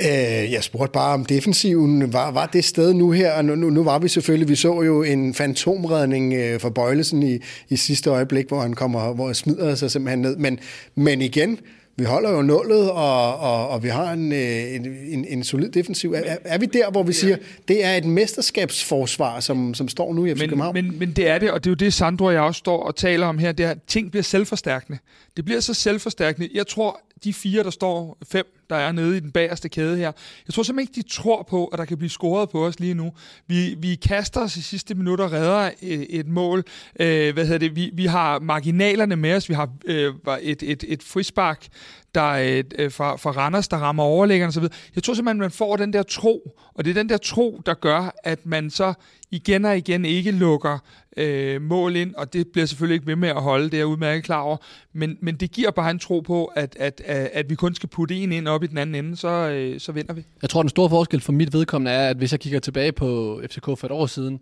Øh, jeg spurgte bare om defensiven. Var, var det sted nu her? Og nu, nu, nu var vi selvfølgelig, vi så jo en fantomredning øh, for Bøjlesen i, i sidste øjeblik, hvor han kommer, hvor han smider sig simpelthen ned. Men, men igen, vi holder jo nullet, og, og, og vi har en, øh, en, en, en solid defensiv. Er, er vi der, hvor vi siger, det er et mesterskabsforsvar, som, som står nu i FC men, København? Men, men det er det, og det er jo det, Sandro og jeg også står og taler om her, det er, at ting bliver selvforstærkende. Det bliver så selvforstærkende. Jeg tror, de fire, der står, fem, der er nede i den bagerste kæde her, jeg tror simpelthen ikke, de tror på, at der kan blive scoret på os lige nu. Vi, vi kaster os i sidste minutter og redder et, et mål. Øh, hvad hedder det? Vi, vi har marginalerne med os. Vi har øh, et, et, et frispark, der øh, øh, fra, fra Randers, der rammer overlæggerne osv. Jeg tror simpelthen, man får den der tro, og det er den der tro, der gør, at man så igen og igen ikke lukker øh, mål ind, og det bliver selvfølgelig ikke ved med at holde, det er jeg udmærket klar over, men, men det giver bare en tro på, at, at, at, at vi kun skal putte en ind op i den anden ende, så, øh, så vinder vi. Jeg tror, den store forskel for mit vedkommende er, at hvis jeg kigger tilbage på FCK for et år siden,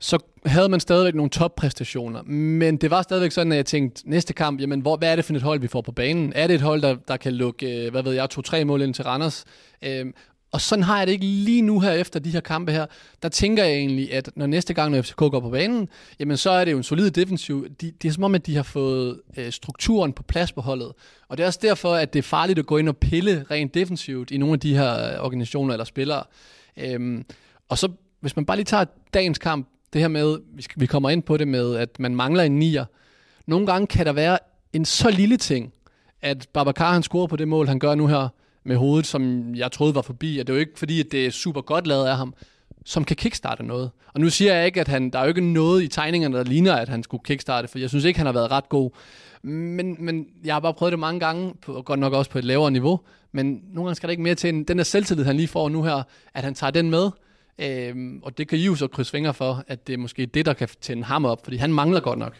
så havde man stadigvæk nogle toppræstationer. Men det var stadigvæk sådan, at jeg tænkte, næste kamp, jamen, hvor, hvad er det for et hold, vi får på banen? Er det et hold, der, der kan lukke, øh, hvad ved jeg, to-tre mål ind til Randers? Øhm, og sådan har jeg det ikke lige nu her efter de her kampe her. Der tænker jeg egentlig, at når næste gang, når FCK går på banen, jamen så er det jo en solid defensiv. De, det er som om, at de har fået øh, strukturen på plads på holdet. Og det er også derfor, at det er farligt at gå ind og pille rent defensivt i nogle af de her øh, organisationer eller spillere. Øhm, og så, hvis man bare lige tager dagens kamp, det her med, vi, kommer ind på det med, at man mangler en nier. Nogle gange kan der være en så lille ting, at Babacar han scorer på det mål, han gør nu her, med hovedet, som jeg troede var forbi, og det er jo ikke fordi, at det er super godt lavet af ham, som kan kickstarte noget. Og nu siger jeg ikke, at han, der er jo ikke noget i tegningerne, der ligner, at han skulle kickstarte, for jeg synes ikke, han har været ret god. Men, men jeg har bare prøvet det mange gange, på, godt nok også på et lavere niveau, men nogle gange skal der ikke mere til. Den der selvtillid, han lige får nu her, at han tager den med, Øhm, og det kan I jo så krydse fingre for, at det er måske det, der kan tænde ham op, fordi han mangler godt nok.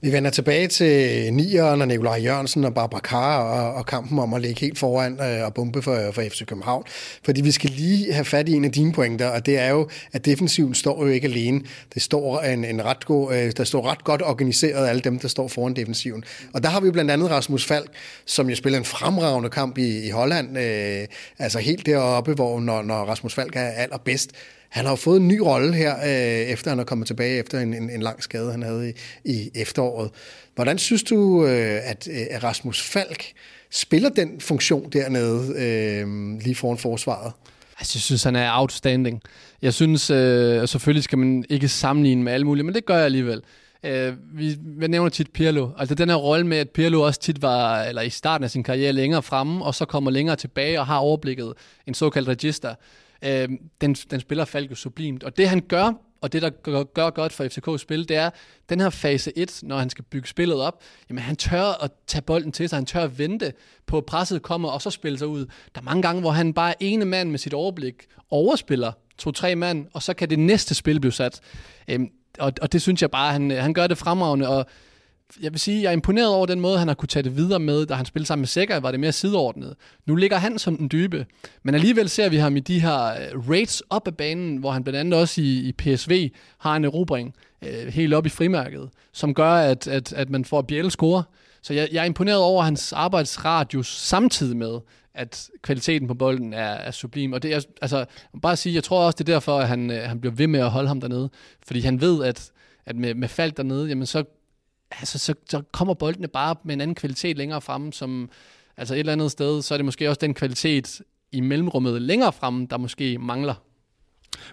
Vi vender tilbage til Nieren og Nikolaj Jørgensen og Barbara Carr og, og kampen om at ligge helt foran øh, og bombe for, for FC København. Fordi vi skal lige have fat i en af dine pointer, og det er jo, at defensiven står jo ikke alene. Det står en, en ret god, øh, der står ret godt organiseret alle dem, der står foran defensiven. Og der har vi blandt andet Rasmus Falk, som jo spiller en fremragende kamp i, i Holland. Øh, altså helt deroppe, hvor når, når Rasmus Falk er allerbedst, han har jo fået en ny rolle her, øh, efter han er kommet tilbage efter en, en, en lang skade, han havde i, i efteråret. Hvordan synes du, øh, at øh, Rasmus Falk spiller den funktion dernede øh, lige foran forsvaret? Altså, jeg synes, han er outstanding. Jeg synes, øh, selvfølgelig skal man ikke sammenligne med alle mulige, men det gør jeg alligevel. Øh, vi, vi nævner tit Pirlo. Altså den her rolle med, at Pirlo også tit var, eller i starten af sin karriere, længere fremme, og så kommer længere tilbage og har overblikket en såkaldt register. Øh, den, den spiller Falk jo sublimt. Og det han gør, og det der gør, gør godt for FCK's spil, det er den her fase 1, når han skal bygge spillet op, jamen han tør at tage bolden til sig, han tør at vente på, at presset kommer, og så spille sig ud. Der er mange gange, hvor han bare ene mand med sit overblik overspiller to-tre mand, og så kan det næste spil blive sat. Øhm, og, og det synes jeg bare, han, han gør det fremragende, og jeg vil sige, jeg er imponeret over den måde, han har kunne tage det videre med, da han spillede sammen med Sækker, var det mere sideordnet. Nu ligger han som den dybe, men alligevel ser vi ham i de her øh, raids op af banen, hvor han blandt andet også i, i PSV har en erobring øh, helt op i frimærket, som gør, at, at, at man får Biel score. Så jeg, jeg er imponeret over hans arbejdsradius samtidig med, at kvaliteten på bolden er, er sublim. Og det er, altså, bare sige, jeg tror også, det er derfor, at han, øh, han bliver ved med at holde ham dernede. Fordi han ved, at, at med, med fald dernede, jamen så altså, så, så kommer boldene bare med en anden kvalitet længere frem, som altså et eller andet sted, så er det måske også den kvalitet i mellemrummet længere frem, der måske mangler.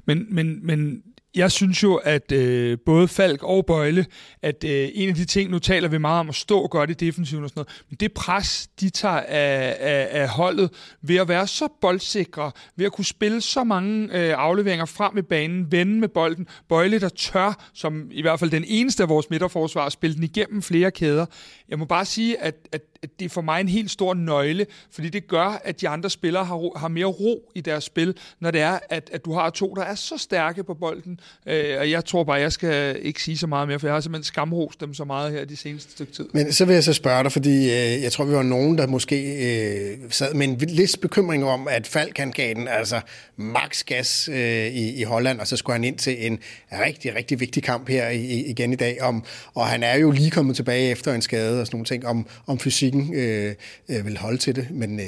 Men, men, men jeg synes jo, at øh, både Falk og Bøjle, at øh, en af de ting, nu taler vi meget om at stå godt i defensiven og sådan noget, men det pres, de tager af, af, af holdet ved at være så boldsikre, ved at kunne spille så mange øh, afleveringer frem i banen, vende med bolden, Bøjle, der tør, som i hvert fald den eneste af vores midterforsvar, spille den igennem flere kæder. Jeg må bare sige, at, at det er for mig en helt stor nøgle, fordi det gør, at de andre spillere har, har mere ro i deres spil, når det er, at, at du har to, der er så stærke på bolden. Øh, og jeg tror bare, jeg skal ikke sige så meget mere, for jeg har simpelthen skamrost dem så meget her de seneste stykke tid. Men så vil jeg så spørge dig, fordi øh, jeg tror, vi var nogen, der måske øh, sad med en lidt bekymring om, at Falk han gav den altså max gas øh, i, i Holland, og så skulle han ind til en rigtig, rigtig vigtig kamp her i, igen i dag. Om, og han er jo lige kommet tilbage efter en skade og sådan nogle ting, om, om fysikken øh, øh, vil holde til det. Men øh,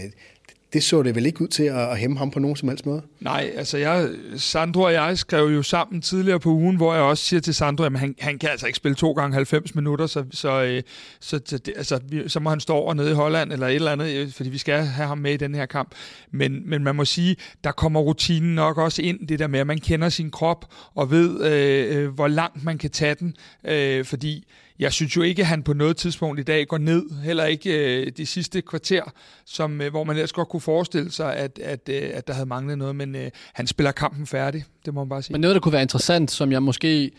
det så det vel ikke ud til at, at hæmme ham på nogen som helst måde? Nej, altså jeg, Sandro og jeg skrev jo sammen tidligere på ugen, hvor jeg også siger til Sandro, at han, han kan altså ikke spille to gange 90 minutter, så, så, øh, så, så, det, altså, så må han stå over nede i Holland eller et eller andet, øh, fordi vi skal have ham med i den her kamp. Men, men man må sige, der kommer rutinen nok også ind, det der med, at man kender sin krop og ved, øh, øh hvor langt man kan tage den, øh, fordi jeg synes jo ikke, at han på noget tidspunkt i dag går ned, heller ikke øh, de sidste kvarter, som, øh, hvor man ellers godt kunne forestille sig, at, at, øh, at der havde manglet noget, men øh, han spiller kampen færdig, det må man bare sige. Men noget, der kunne være interessant, som jeg måske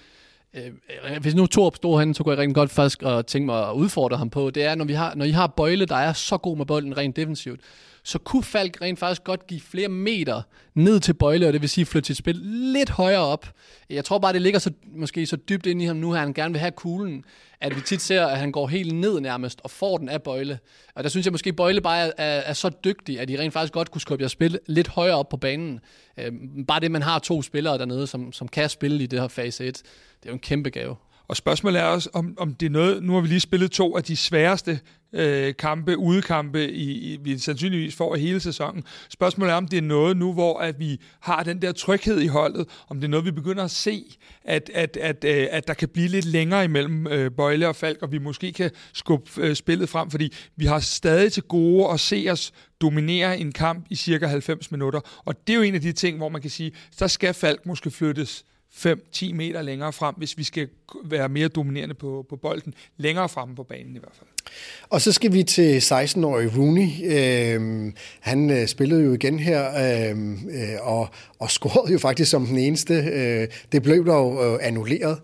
Øh, hvis nu Torp stod henne, så kunne jeg rigtig godt faktisk og tænke mig at udfordre ham på, det er, når, vi har, når I har Bøjle, der er så god med bolden rent defensivt, så kunne Falk rent faktisk godt give flere meter ned til Bøjle, og det vil sige flytte sit spil lidt højere op. Jeg tror bare, det ligger så, måske så dybt ind i ham nu, at han gerne vil have kuglen, at vi tit ser, at han går helt ned nærmest og får den af Bøjle. Og der synes jeg måske, at Bøjle bare er, er, er så dygtig, at de rent faktisk godt kunne skubbe jeres spil lidt højere op på banen. Øh, bare det, man har to spillere dernede, som, som kan spille i det her fase 1, det er jo en kæmpe gave. Og spørgsmålet er også, om, om det er noget, nu har vi lige spillet to af de sværeste øh, kampe, udekampe, i, i, vi sandsynligvis får i hele sæsonen. Spørgsmålet er, om det er noget nu, hvor at vi har den der tryghed i holdet, om det er noget, vi begynder at se, at, at, at, at, øh, at der kan blive lidt længere imellem øh, Bøjle og Falk, og vi måske kan skubbe øh, spillet frem, fordi vi har stadig til gode at se os dominere en kamp i cirka 90 minutter. Og det er jo en af de ting, hvor man kan sige, der skal Falk måske flyttes 5-10 meter længere frem, hvis vi skal være mere dominerende på, på bolden, længere fremme på banen i hvert fald. Og så skal vi til 16-årige Rooney. Øh, han øh, spillede jo igen her øhm, øh, og, og scorede jo faktisk som den eneste. Øh, det blev dog øh, annulleret.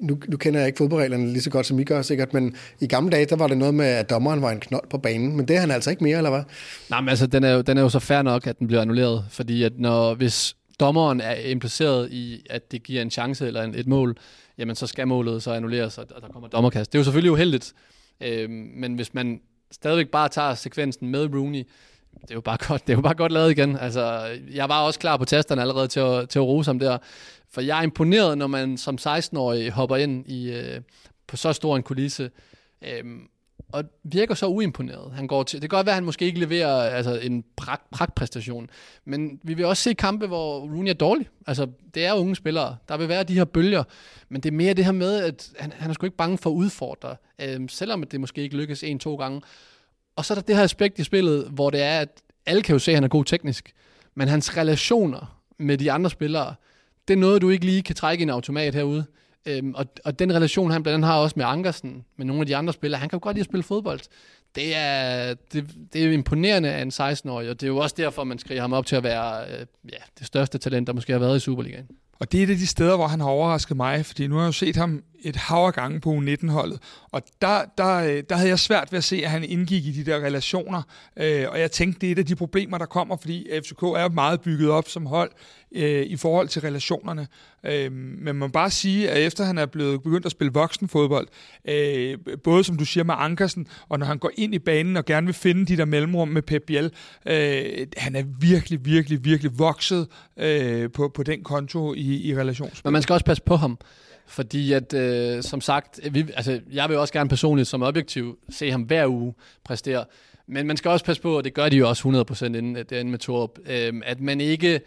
Nu, nu kender jeg ikke fodboldreglerne lige så godt som I gør sikkert, men i gamle dage, der var det noget med, at dommeren var en knold på banen, men det er han altså ikke mere, eller hvad? Nej, men altså, den er jo, den er jo så fair nok, at den bliver annulleret, fordi at når, hvis dommeren er impliceret i, at det giver en chance eller en, et mål, jamen så skal målet så annulleres, og, og der kommer dommerkast. Det er jo selvfølgelig uheldigt, øh, men hvis man stadigvæk bare tager sekvensen med Rooney, det er jo bare godt, det er jo bare godt lavet igen. Altså, jeg var også klar på tasterne allerede til at, til at rose ham der. For jeg er imponeret, når man som 16-årig hopper ind i, øh, på så stor en kulisse, øh, og virker så uimponeret. Han går til, det kan godt være, at han måske ikke leverer altså, en pragt, pragtpræstation, men vi vil også se kampe, hvor Rooney er dårlig. Altså, det er unge spillere. Der vil være de her bølger, men det er mere det her med, at han, han er sgu ikke bange for at udfordre, øh, selvom det måske ikke lykkes en-to gange. Og så er der det her aspekt i spillet, hvor det er, at alle kan jo se, at han er god teknisk, men hans relationer med de andre spillere, det er noget, du ikke lige kan trække i en automat herude. Øhm, og, og den relation, han blandt andet har også med Ankersen, med nogle af de andre spillere, han kan jo godt lide at spille fodbold. Det er, det, det er jo imponerende af en 16-årig, og det er jo også derfor, man skriver ham op til at være øh, ja, det største talent, der måske har været i Superligaen. Og det er et af de steder, hvor han har overrasket mig, fordi nu har jeg jo set ham et hav af gange på U19-holdet, og der, der, øh, der havde jeg svært ved at se, at han indgik i de der relationer, øh, og jeg tænkte, det er et af de problemer, der kommer, fordi FCK er meget bygget op som hold øh, i forhold til relationerne. Øh, men man må bare sige, at efter han er blevet begyndt at spille voksenfodbold, øh, både som du siger med Ankersen, og når han går ind i banen og gerne vil finde de der mellemrum med Pep Biel, øh, han er virkelig, virkelig, virkelig vokset øh, på, på den konto i, i relationsspil. Men man skal også passe på ham. Fordi at, øh, som sagt, vi, altså, jeg vil også gerne personligt som objektiv se ham hver uge præstere. Men man skal også passe på, og det gør de jo også 100% inden, inden med Torup, øh, at man ikke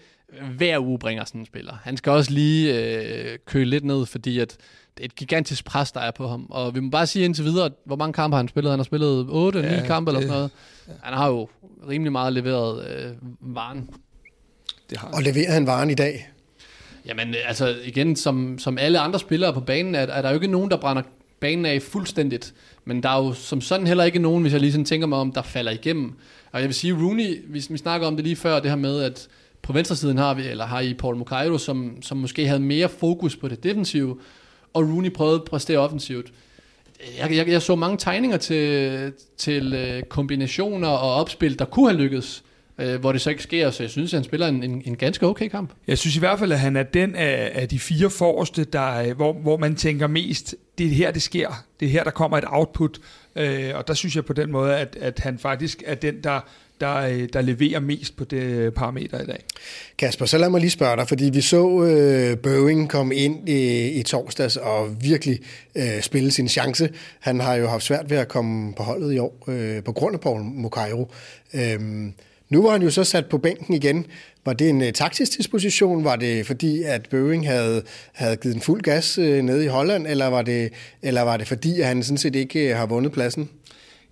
hver uge bringer sådan en spiller. Han skal også lige øh, køle lidt ned, fordi at det er et gigantisk pres, der er på ham. Og vi må bare sige indtil videre, hvor mange kampe har han spillet? Han har spillet 8, ja, 9 kampe eller sådan noget. Ja. Han har jo rimelig meget leveret øh, varen. Det har. Og leverer han varen i dag? Jamen, øh, altså igen, som, som alle andre spillere på banen, er, er der jo ikke nogen, der brænder banen af fuldstændigt. Men der er jo som sådan heller ikke nogen, hvis jeg lige sådan tænker mig om, der falder igennem. Og jeg vil sige, Rooney, vi, vi snakker om det lige før, det her med, at på venstresiden har vi, eller har I Paul Mukairo, som, som måske havde mere fokus på det defensive, og Rooney prøvede at præstere offensivt. Jeg, jeg, jeg så mange tegninger til, til øh, kombinationer og opspil, der kunne have lykkedes øh, hvor det så ikke sker, så jeg synes, at han spiller en, en, en ganske okay kamp. Jeg synes i hvert fald, at han er den af, af de fire forreste, der, hvor, hvor man tænker mest, det er her, det sker. Det er her, der kommer et output. Øh, og der synes jeg på den måde, at, at han faktisk er den, der der, øh, der leverer mest på det parameter i dag. Kasper, så lad mig lige spørge dig, fordi vi så øh, Boeing komme ind i, i torsdags og virkelig øh, spille sin chance. Han har jo haft svært ved at komme på holdet i år øh, på grund af Paul Mukairo. Øh, nu var han jo så sat på bænken igen. Var det en uh, taktisk disposition? Var det fordi, at Boeing havde, havde givet en fuld gas øh, uh, nede i Holland? Eller var, det, eller var det fordi, at han sådan set ikke uh, har vundet pladsen?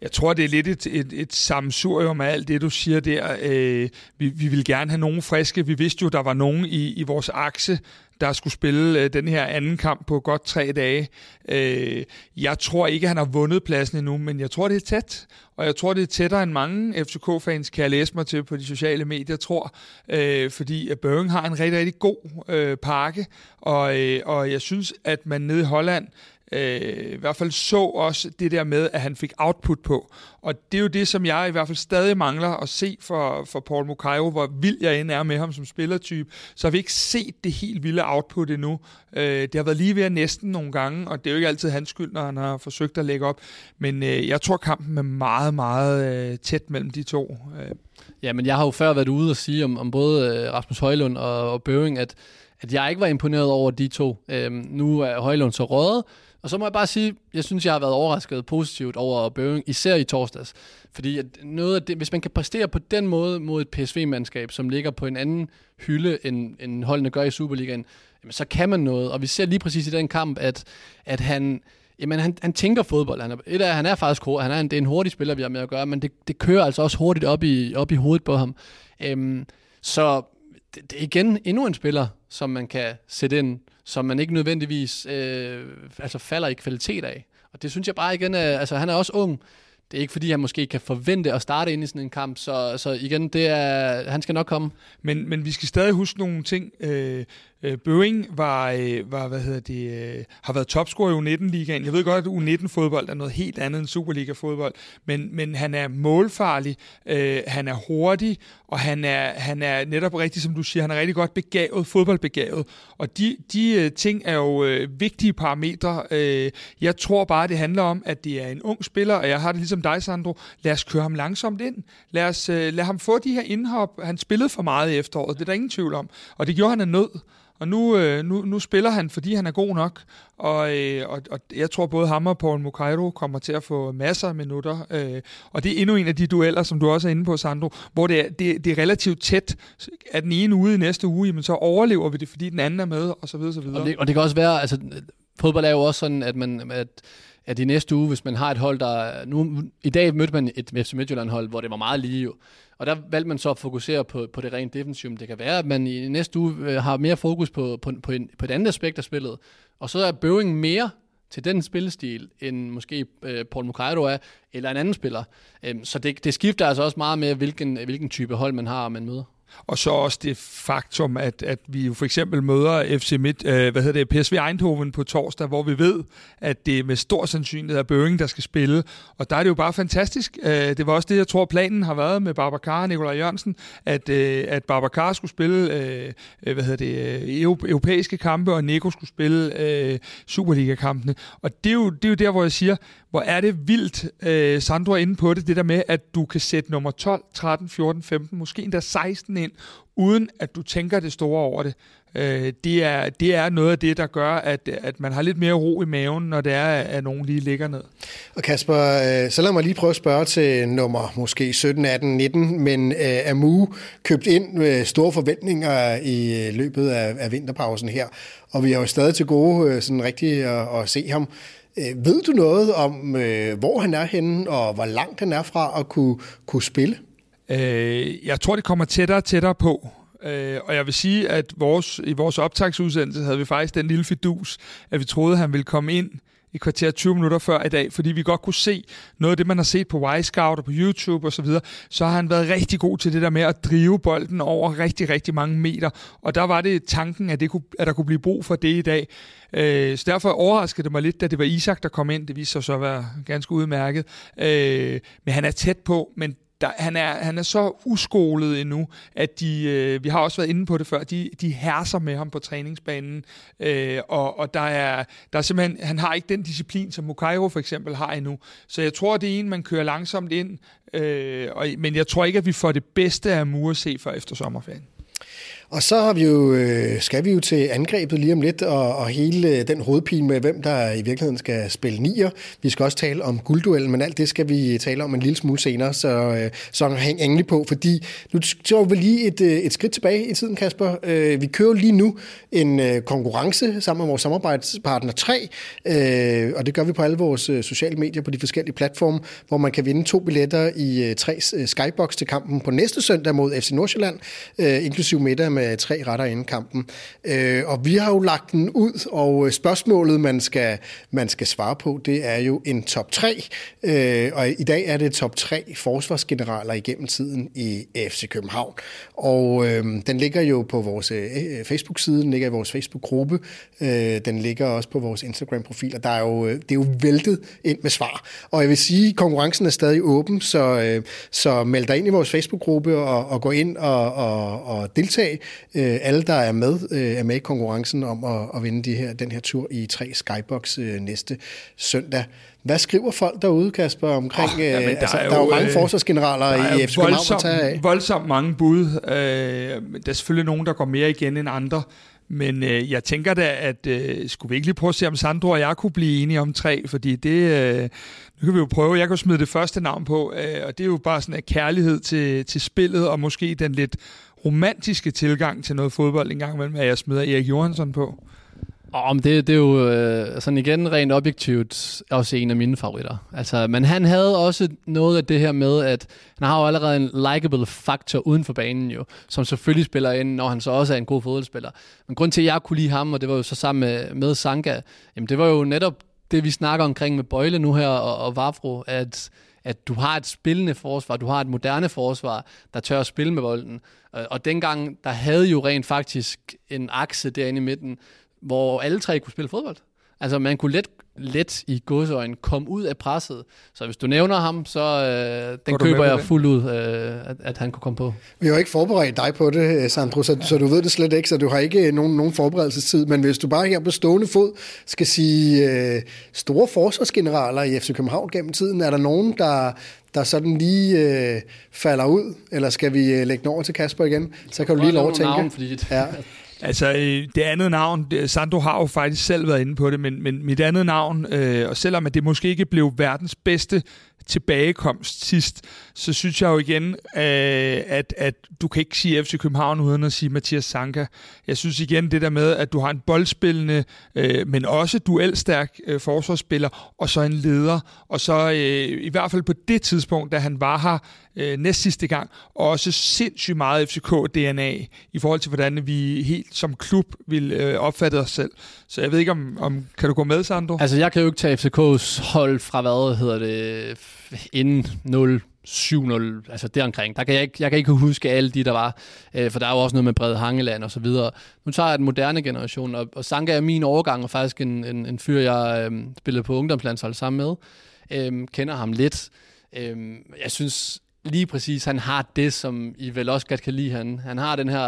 Jeg tror, det er lidt et, et, et samsurium af alt det, du siger der. Øh, vi, vi vil gerne have nogen friske. Vi vidste jo, der var nogen i, i vores akse, der skulle spille øh, den her anden kamp på godt tre dage. Øh, jeg tror ikke, han har vundet pladsen endnu, men jeg tror, det er tæt. Og jeg tror, det er tættere end mange FCK-fans kan jeg læse mig til på de sociale medier, tror. Øh, fordi at Børing har en rigtig, rigtig god øh, pakke, og, øh, og jeg synes, at man nede i Holland øh, i hvert fald så også det der med, at han fik output på. Og det er jo det, som jeg i hvert fald stadig mangler at se for, for Paul Mukairo, hvor vild jeg end er med ham som spillertype. Så har vi ikke set det helt vilde output endnu. Øh, det har været lige ved at næsten nogle gange, og det er jo ikke altid hans skyld, når han har forsøgt at lægge op. Men øh, jeg tror, kampen er meget, meget øh, tæt mellem de to. Øh. Ja, men jeg har jo før været ude og sige om, om både øh, Rasmus Højlund og, og Bøving, at, at jeg ikke var imponeret over de to. Øhm, nu er Højlund så røget, og så må jeg bare sige, jeg synes, jeg har været overrasket positivt over Børing, især i torsdags. Fordi at noget af det, hvis man kan præstere på den måde mod et PSV-mandskab, som ligger på en anden hylde, end, end holdene gør i Superligaen, jamen, så kan man noget. Og vi ser lige præcis i den kamp, at, at han, jamen, han, han tænker fodbold. Han er, et af, han er faktisk han er en, det er en hurtig spiller, vi har med at gøre, men det, det kører altså også hurtigt op i, op i hovedet på ham. Øhm, så det, det er igen endnu en spiller, som man kan sætte ind som man ikke nødvendigvis øh, altså falder i kvalitet af. Og det synes jeg bare igen, er, altså han er også ung. Det er ikke fordi, han måske kan forvente at starte ind i sådan en kamp, så, så igen, det er, han skal nok komme. Men, men vi skal stadig huske nogle ting. Øh, Øh, Bøving var, øh, var, hvad hedder det, øh, har været topscorer i U19-ligaen. Jeg ved godt, at U19-fodbold er noget helt andet end Superliga-fodbold, men, men han er målfarlig, øh, han er hurtig, og han er, han er netop rigtig, som du siger, han er rigtig godt begavet, fodboldbegavet. Og de, de øh, ting er jo øh, vigtige parametre. Øh, jeg tror bare, det handler om, at det er en ung spiller, og jeg har det ligesom dig, Sandro. Lad os køre ham langsomt ind. Lad, os, øh, lad ham få de her indhop. Han spillede for meget i efteråret, det er der ingen tvivl om. Og det gjorde han af nød. Og nu, øh, nu, nu spiller han, fordi han er god nok. Og, øh, og, og jeg tror både ham og Paul Mukairo kommer til at få masser af minutter. Øh, og det er endnu en af de dueller, som du også er inde på, Sandro, hvor det er, det, det er relativt tæt. Er den ene ude i næste uge, jamen så overlever vi det, fordi den anden er med, og så videre, så videre. Og det, og det kan også være, altså fodbold er jo også sådan, at man, at at i næste uge, hvis man har et hold, der... Nu, I dag mødte man et FC Midtjylland-hold, hvor det var meget lige jo. Og der valgte man så at fokusere på, på det rent defensive. Det kan være, at man i næste uge øh, har mere fokus på, på, på, en, på et andet aspekt af spillet. Og så er Bøving mere til den spillestil, end måske øh, Paul Mukairo er, eller en anden spiller. Øhm, så det, det skifter altså også meget med, hvilken, hvilken type hold man har, man møder. Og så også det faktum, at, at vi jo for eksempel møder FC Midt, øh, hvad hedder det, PSV Eindhoven på torsdag, hvor vi ved, at det med stor sandsynlighed er Børing, der skal spille. Og der er det jo bare fantastisk. Øh, det var også det, jeg tror, planen har været med Babacar og Nikolaj Jørgensen, at, øh, at Babacar skulle spille øh, øh hvad hedder det, øh, europæiske kampe, og Nico skulle spille øh, Superliga-kampene. Og det er, jo, det er jo der, hvor jeg siger, hvor er det vildt, øh, Sandro er inde på det, det der med, at du kan sætte nummer 12, 13, 14, 15, måske endda 16 ind, uden at du tænker det store over det. Øh, det, er, det er noget af det, der gør, at, at man har lidt mere ro i maven, når det er, at nogen lige ligger ned. Og Kasper, øh, så lad mig lige prøve at spørge til nummer måske 17, 18, 19, men øh, Amu købt ind med store forventninger i øh, løbet af, af vinterpausen her, og vi har jo stadig til gode øh, sådan rigtigt at, at se ham. Øh, ved du noget om, øh, hvor han er henne, og hvor langt han er fra at kunne, kunne spille? Øh, jeg tror, det kommer tættere og tættere på. Øh, og jeg vil sige, at vores, i vores optagsudsendelse havde vi faktisk den lille fidus, at vi troede, at han ville komme ind i kvarter 20 minutter før i dag, fordi vi godt kunne se noget af det, man har set på Wisecout og på YouTube osv., så, videre, så har han været rigtig god til det der med at drive bolden over rigtig, rigtig mange meter. Og der var det tanken, at, det kunne, at der kunne blive brug for det i dag. Øh, så derfor overraskede det mig lidt, da det var Isak, der kom ind. Det viste sig så at være ganske udmærket. Øh, men han er tæt på, men der, han, er, han er så uskolet endnu, at de, øh, vi har også været inde på det før, de, de herser med ham på træningsbanen, øh, og, og der er, der er simpelthen, han har ikke den disciplin, som Mukairo for eksempel har endnu. Så jeg tror, det er en, man kører langsomt ind, øh, og, men jeg tror ikke, at vi får det bedste af Mure se før efter sommerferien. Og så har vi jo, øh, skal vi jo til angrebet lige om lidt, og, og hele øh, den hovedpine med, hvem der i virkeligheden skal spille nier. Vi skal også tale om guldduellen, men alt det skal vi tale om en lille smule senere, så, øh, så hæng endelig på, fordi nu tager vi lige et, et skridt tilbage i tiden, Kasper. Vi kører lige nu en konkurrence sammen med vores samarbejdspartner 3, og det gør vi på alle vores sociale medier på de forskellige platforme, hvor man kan vinde to billetter i 3 Skybox til kampen på næste søndag mod FC Nordsjælland, inklusiv middag med med tre retter inden kampen. Øh, og vi har jo lagt den ud, og spørgsmålet, man skal, man skal svare på, det er jo en top 3. Øh, og i dag er det top 3 forsvarsgeneraler igennem tiden i FC København. Og øh, den ligger jo på vores øh, øh, Facebook-side, den ligger i vores Facebook-gruppe, øh, den ligger også på vores Instagram-profil, og der er jo, øh, det er jo væltet ind med svar. Og jeg vil sige, at konkurrencen er stadig åben, så, øh, så meld dig ind i vores Facebook-gruppe og, og gå ind og, og, og deltag. Øh, alle, der er med, øh, er med i konkurrencen om at, at vinde de her, den her tur i tre Skybox øh, næste søndag. Hvad skriver folk derude, Kasper, omkring... Oh, jamen, der, altså, er jo, der er jo mange øh, forsvarsgeneraler i FC København at tage af. Voldsomt mange bud. Øh, der er selvfølgelig nogen, der går mere igen end andre. Men øh, jeg tænker da, at øh, skulle vi ikke lige prøve at se, om Sandro og jeg kunne blive enige om tre, fordi det, øh, nu kan vi jo prøve, jeg kan smide det første navn på, øh, og det er jo bare sådan en kærlighed til, til spillet, og måske den lidt romantiske tilgang til noget fodbold en gang imellem, at jeg smider Erik Johansson på. Om det, det er jo øh, sådan igen rent objektivt også en af mine favoritter. Altså, men han havde også noget af det her med, at han har jo allerede en likable faktor uden for banen jo, som selvfølgelig spiller ind, når han så også er en god fodboldspiller. Men grund til, at jeg kunne lide ham, og det var jo så sammen med, med Sanka, jamen det var jo netop det, vi snakker omkring med Bøjle nu her og, og Vafro, at at du har et spillende forsvar, du har et moderne forsvar, der tør at spille med bolden. Og, og dengang, der havde jo rent faktisk en akse derinde i midten, hvor alle tre kunne spille fodbold. Altså man kunne let let i godsøjen kom ud af presset. Så hvis du nævner ham, så øh, den køber jeg fuldt ud, øh, at, at han kunne komme på. Vi har jo ikke forberedt dig på det, Sandro, så, så du ved det slet ikke, så du har ikke nogen, nogen forberedelsestid. Men hvis du bare her på stående fod skal sige øh, store forsvarsgeneraler i FC København gennem tiden, er der nogen, der, der sådan lige øh, falder ud, eller skal vi øh, lægge den over til Kasper igen? Så kan du lige lov at tænke. Navn, fordi... ja. Altså, øh, det andet navn, Sandro har jo faktisk selv været inde på det, men, men mit andet navn, øh, og selvom at det måske ikke blev verdens bedste tilbagekomst sidst, så synes jeg jo igen, øh, at, at du kan ikke sige FC København uden at sige Mathias Sanka. Jeg synes igen det der med, at du har en boldspillende, øh, men også duelstærk øh, forsvarsspiller, og så en leder, og så øh, i hvert fald på det tidspunkt, da han var her øh, næst sidste gang, også sindssygt meget FCK-DNA i forhold til, hvordan vi helt som klub vil øh, opfatte os selv. Så jeg ved ikke, om, om kan du gå med, Sandro? Altså, jeg kan jo ikke tage FCK's hold fra, hvad hedder det, inden 0 7-0, altså deromkring. Der kan jeg, ikke, jeg kan ikke huske alle de, der var, øh, for der er jo også noget med Brede Hangeland og så videre. Nu tager jeg den moderne generation, og, og Sanka er min overgang, og faktisk en, en, en fyr, jeg øh, spillede på ungdomslandshold sammen med. Øh, kender ham lidt. Øh, jeg synes lige præcis, han har det, som I vel også godt kan lide. Han, han har den her,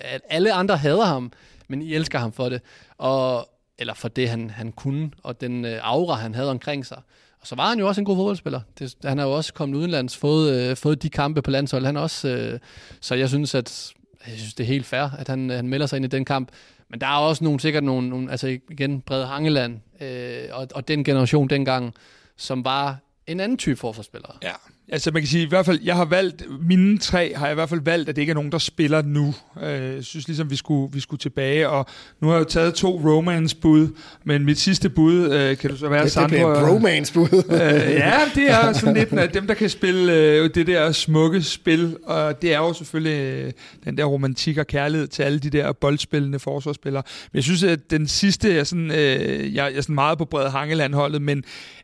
at alle andre hader ham, men I elsker ham for det. Og, eller for det, han, han kunne, og den øh, aura, han havde omkring sig. Og så var han jo også en god fodboldspiller. Det, han har jo også kommet udenlands, fået, øh, fået de kampe på landshold. Han også, øh, så jeg synes, at jeg synes, det er helt fair, at han, øh, han melder sig ind i den kamp. Men der er også nogle, sikkert nogle, nogle altså igen, Brede Hangeland, øh, og, og den generation dengang, som var en anden type forsvarsspillere. Ja, Altså man kan sige, i hvert fald, jeg har valgt, mine tre har jeg i hvert fald valgt, at det ikke er nogen, der spiller nu. Øh, jeg synes ligesom, vi skulle, vi skulle tilbage, og nu har jeg jo taget to romance-bud, men mit sidste bud, øh, kan du så være det, Sandro? Det bliver romance-bud. øh, ja, det er sådan lidt af dem, der kan spille øh, det der smukke spil, og det er jo selvfølgelig øh, den der romantik og kærlighed til alle de der boldspillende forsvarsspillere. Men jeg synes, at den sidste er sådan, øh, jeg, jeg er sådan meget på Brede Hangeland-holdet, men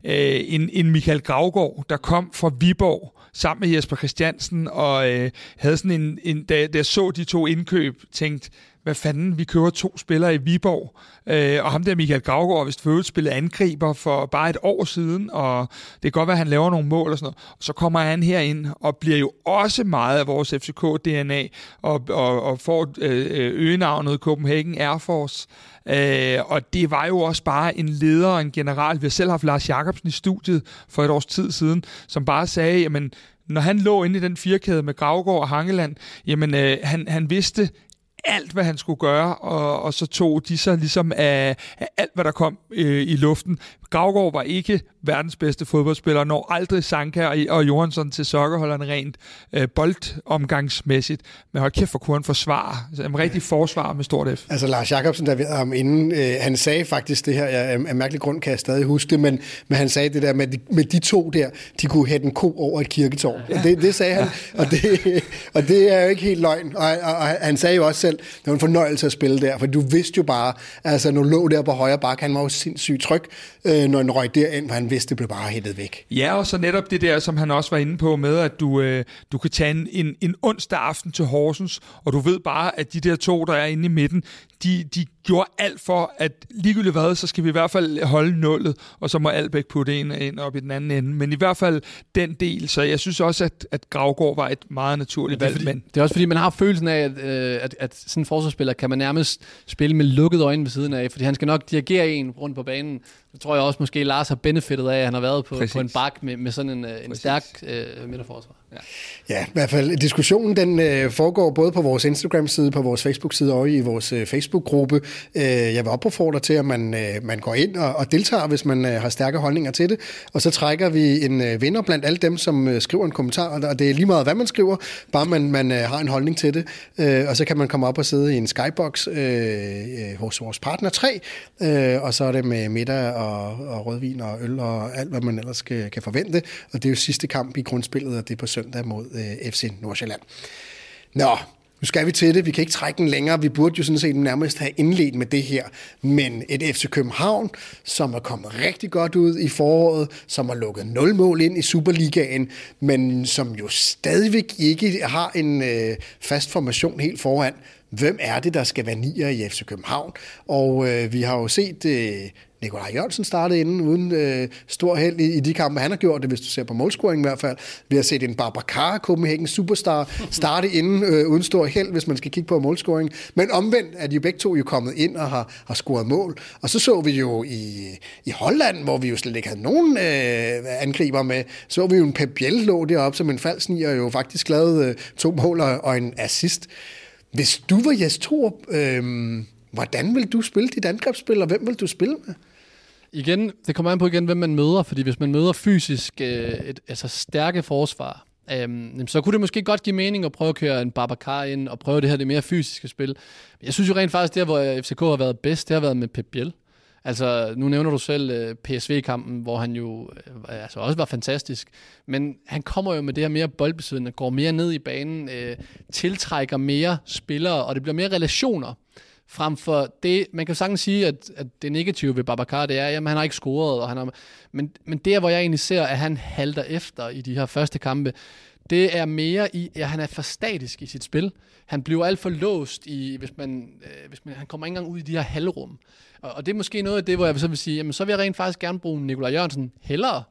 øh, en, en Michael Gravgaard, der kom fra Viborg, sammen med Jesper Christiansen, og øh, havde sådan en, en da, da jeg så de to indkøb, tænkt, hvad fanden, vi kører to spillere i Viborg, øh, og ham der Michael Gravgaard, hvis du spillet angriber for bare et år siden, og det kan godt være, at han laver nogle mål og sådan noget, og så kommer han her ind og bliver jo også meget af vores FCK-DNA, og, og, og får øh, øh øgenavnet Copenhagen Air Force, Øh, Øh, og det var jo også bare en leder og en general. Vi har selv haft Lars Jakobsen i studiet for et års tid siden, som bare sagde, jamen, når han lå inde i den firkæde med Gravgaard og Hangeland, jamen, øh, han, han vidste alt, hvad han skulle gøre, og, og så tog de så ligesom af, af alt, hvad der kom øh, i luften. Gravgaard var ikke verdens bedste fodboldspiller, når aldrig Sanka og, og Johansson til sokkerholderne rent øh, boldomgangsmæssigt. Men hold kæft, for kunne han forsvare. Altså, en rigtig forsvar med stort F. Altså Lars Jacobsen, der ved ham inden, øh, han sagde faktisk det her, jeg, af mærkelig grund kan jeg stadig huske det, men, men han sagde det der med, med de to der, de kunne hætte en ko over et kirketårn. Ja. Det, det sagde han, og det, og det er jo ikke helt løgn. Og, og, og han sagde jo også selv, det var en fornøjelse at spille der, for du vidste jo bare, altså når du lå der på højre bakke, han var jo sindssygt tryg, øh, når han røg derind, for han vidste, det blev bare hættet væk. Ja, og så netop det der, som han også var inde på med, at du, øh, du kan tage en, en, en onsdag aften til Horsens, og du ved bare, at de der to, der er inde i midten, de, de gjorde alt for, at ligegyldigt hvad, så skal vi i hvert fald holde nullet, og så må Albæk putte en ind op i den anden ende. Men i hvert fald den del, så jeg synes også, at, at Gravgaard var et meget naturligt valg. Fordi, men... Det er også fordi, man har følelsen af, at, øh, at, at sådan en forsvarsspiller kan man nærmest spille med lukkede øjne ved siden af, fordi han skal nok dirigere en rundt på banen. Det tror jeg også måske, Lars har benefitet af, at han har været på, på en bak med, med sådan en, øh, en stærk øh, midterforsvar. Ja. ja, i hvert fald diskussionen den øh, foregår både på vores Instagram-side, på vores Facebook-side og i vores øh, Facebook-gruppe. Øh, jeg vil opfordre til, at man, øh, man går ind og, og deltager, hvis man øh, har stærke holdninger til det. Og så trækker vi en øh, vinder blandt alle dem, som øh, skriver en kommentar. Og det er lige meget, hvad man skriver, bare man, man øh, har en holdning til det. Øh, og så kan man komme op og sidde i en skybox øh, øh, hos vores partner 3. Øh, og så er det med middag og, og rødvin og øl og alt, hvad man ellers kan, kan forvente. Og det er jo sidste kamp i grundspillet, og det er på søndag mod øh, FC Nordsjælland. Nå, nu skal vi til det, vi kan ikke trække den længere, vi burde jo sådan set nærmest have indledt med det her, men et FC København, som er kommet rigtig godt ud i foråret, som har lukket 0 mål ind i Superligaen, men som jo stadigvæk ikke har en øh, fast formation helt foran. Hvem er det, der skal være nier i FC København? Og øh, vi har jo set øh, Nikolaj Jørgensen startede inden uden øh, stor held i, i de kampe, han har gjort det, hvis du ser på målscoring i hvert fald. Vi har set en Babacar, Copenhagen superstar, starte inden øh, uden stor held, hvis man skal kigge på målscoring. Men omvendt er de jo begge to jo kommet ind og har, har scoret mål. Og så så vi jo i, i Holland, hvor vi jo slet ikke havde nogen øh, angriber med, så vi jo en Pep Biel lå deroppe som en falsnier, og jo faktisk lavede øh, to mål og en assist. Hvis du var Jes Torup, øh, hvordan vil du spille dit angrebsspil, og hvem vil du spille med? Igen, det kommer an på igen, hvem man møder, fordi hvis man møder fysisk øh, et, altså stærke forsvar, øhm, så kunne det måske godt give mening at prøve at køre en Babacar ind og prøve det her det mere fysiske spil. Jeg synes jo rent faktisk, det hvor FCK har været bedst, det har været med Pep Biel. Altså, nu nævner du selv øh, PSV-kampen, hvor han jo øh, altså også var fantastisk. Men han kommer jo med det her mere boldbesiddende, går mere ned i banen, øh, tiltrækker mere spillere, og det bliver mere relationer frem for det, man kan sagtens sige, at, at det negative ved Babacar, det er, at han har ikke scoret, og han har, men, men det, hvor jeg egentlig ser, at han halter efter i de her første kampe, det er mere i, at han er for statisk i sit spil. Han bliver alt for låst i, hvis man, øh, hvis man, han kommer ikke engang ud i de her halvrum. Og, og det er måske noget af det, hvor jeg så vil sige, jamen så vil jeg rent faktisk gerne bruge Nikolaj Jørgensen hellere,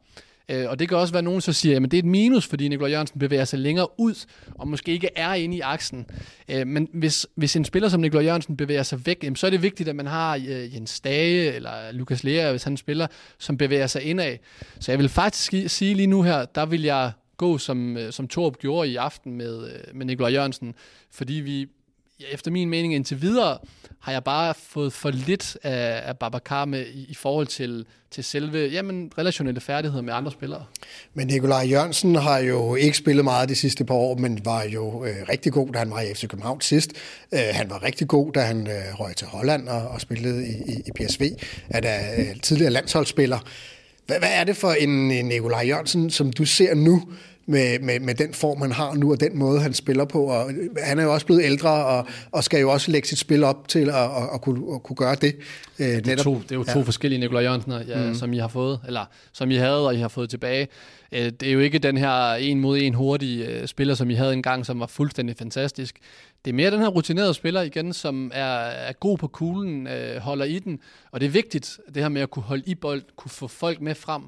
Øh, og det kan også være, at nogen så siger, at det er et minus, fordi Nikolaj Jørgensen bevæger sig længere ud, og måske ikke er inde i aksen. Øh, men hvis, hvis en spiller som Nikolaj Jørgensen bevæger sig væk, jamen, så er det vigtigt, at man har øh, Jens Dage eller Lukas Lea, hvis han spiller, som bevæger sig indad. Så jeg vil faktisk sige lige nu her, der vil jeg gå, som, øh, som Torb gjorde i aften med, øh, med Nikolaj Jørgensen, fordi vi efter min mening indtil videre, har jeg bare fået for lidt af, af Babacar med i, i forhold til, til selve jamen, relationelle færdigheder med andre spillere. Men Nikolaj Jørgensen har jo ikke spillet meget de sidste par år, men var jo øh, rigtig god, da han var i FC København sidst. Øh, han var rigtig god, da han øh, røg til Holland og, og spillede i, i, i PSV. Er der øh, tidligere landsholdsspiller. Hvad, hvad er det for en Nikolaj Jørgensen, som du ser nu, med, med, med den form, han har nu, og den måde, han spiller på. Og han er jo også blevet ældre, og, og skal jo også lægge sit spil op til at, at, at, kunne, at kunne gøre det. Øh, det, er to, det er jo to ja. forskellige Nikolaj Jørgensen, ja, mm. som I har fået, eller som I havde, og I har fået tilbage. Øh, det er jo ikke den her en mod en hurtige øh, spiller, som I havde engang, som var fuldstændig fantastisk. Det er mere den her rutinerede spiller igen, som er, er god på kuglen, øh, holder i den, og det er vigtigt, det her med at kunne holde i bold, kunne få folk med frem.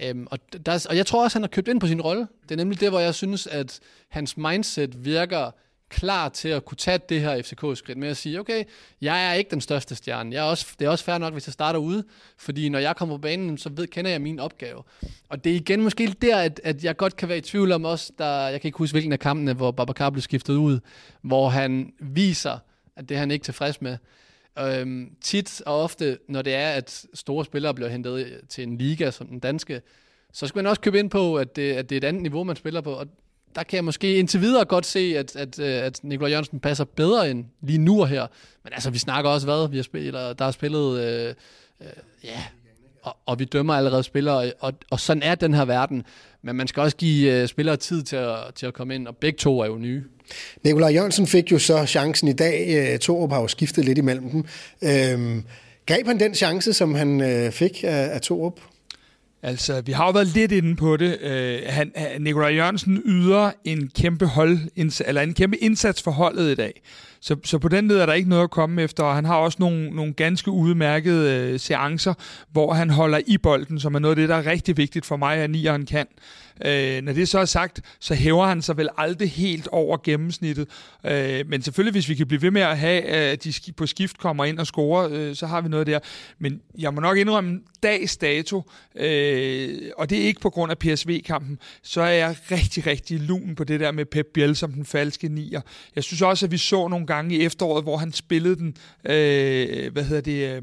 Øhm, og, der, og jeg tror også, han har købt ind på sin rolle. Det er nemlig det, hvor jeg synes, at hans mindset virker klar til at kunne tage det her FCK-skridt med at sige, okay, jeg er ikke den største stjerne. Jeg er også, det er også fair nok, hvis jeg starter ude, fordi når jeg kommer på banen, så ved, kender jeg min opgave. Og det er igen måske der, at, at jeg godt kan være i tvivl om også, der, jeg kan ikke huske, hvilken af kampene, hvor Babacar blev skiftet ud, hvor han viser, at det er han ikke tilfreds med. Øhm, tit og ofte, når det er, at store spillere bliver hentet til en liga som den danske, så skal man også købe ind på, at det, at det er et andet niveau, man spiller på. Og der kan jeg måske indtil videre godt se, at, at, øh, at Nikolaj Jørgensen passer bedre end lige nu og her. Men altså, vi snakker også hvad? Vi har spillet, der har spillet... Øh, øh, ja, og, og vi dømmer allerede spillere, og, og sådan er den her verden. Men man skal også give øh, spillere tid til at, til at komme ind, og begge to er jo nye. Nikolaj Jørgensen fik jo så chancen i dag. Øh, Torup har jo skiftet lidt imellem dem. Øhm, greb han den chance, som han øh, fik af, af Torup? Altså, vi har jo været lidt inde på det. Øh, han, øh, Nikolaj Jørgensen yder en kæmpe hold, eller en kæmpe indsats for holdet i dag. Så, så på den led er der ikke noget at komme efter, og han har også nogle, nogle ganske udmærkede øh, seancer, hvor han holder i bolden, som er noget af det, der er rigtig vigtigt for mig, at nieren kan. Øh, Øh, når det så er sagt, så hæver han sig vel aldrig helt over gennemsnittet. Øh, men selvfølgelig, hvis vi kan blive ved med at have, at de på skift kommer ind og scorer, øh, så har vi noget der. Men jeg må nok indrømme, dags dato, øh, og det er ikke på grund af PSV-kampen, så er jeg rigtig, rigtig lun på det der med Pep Biel som den falske nier. Jeg synes også, at vi så nogle gange i efteråret, hvor han spillede den, øh, hvad hedder det, øh,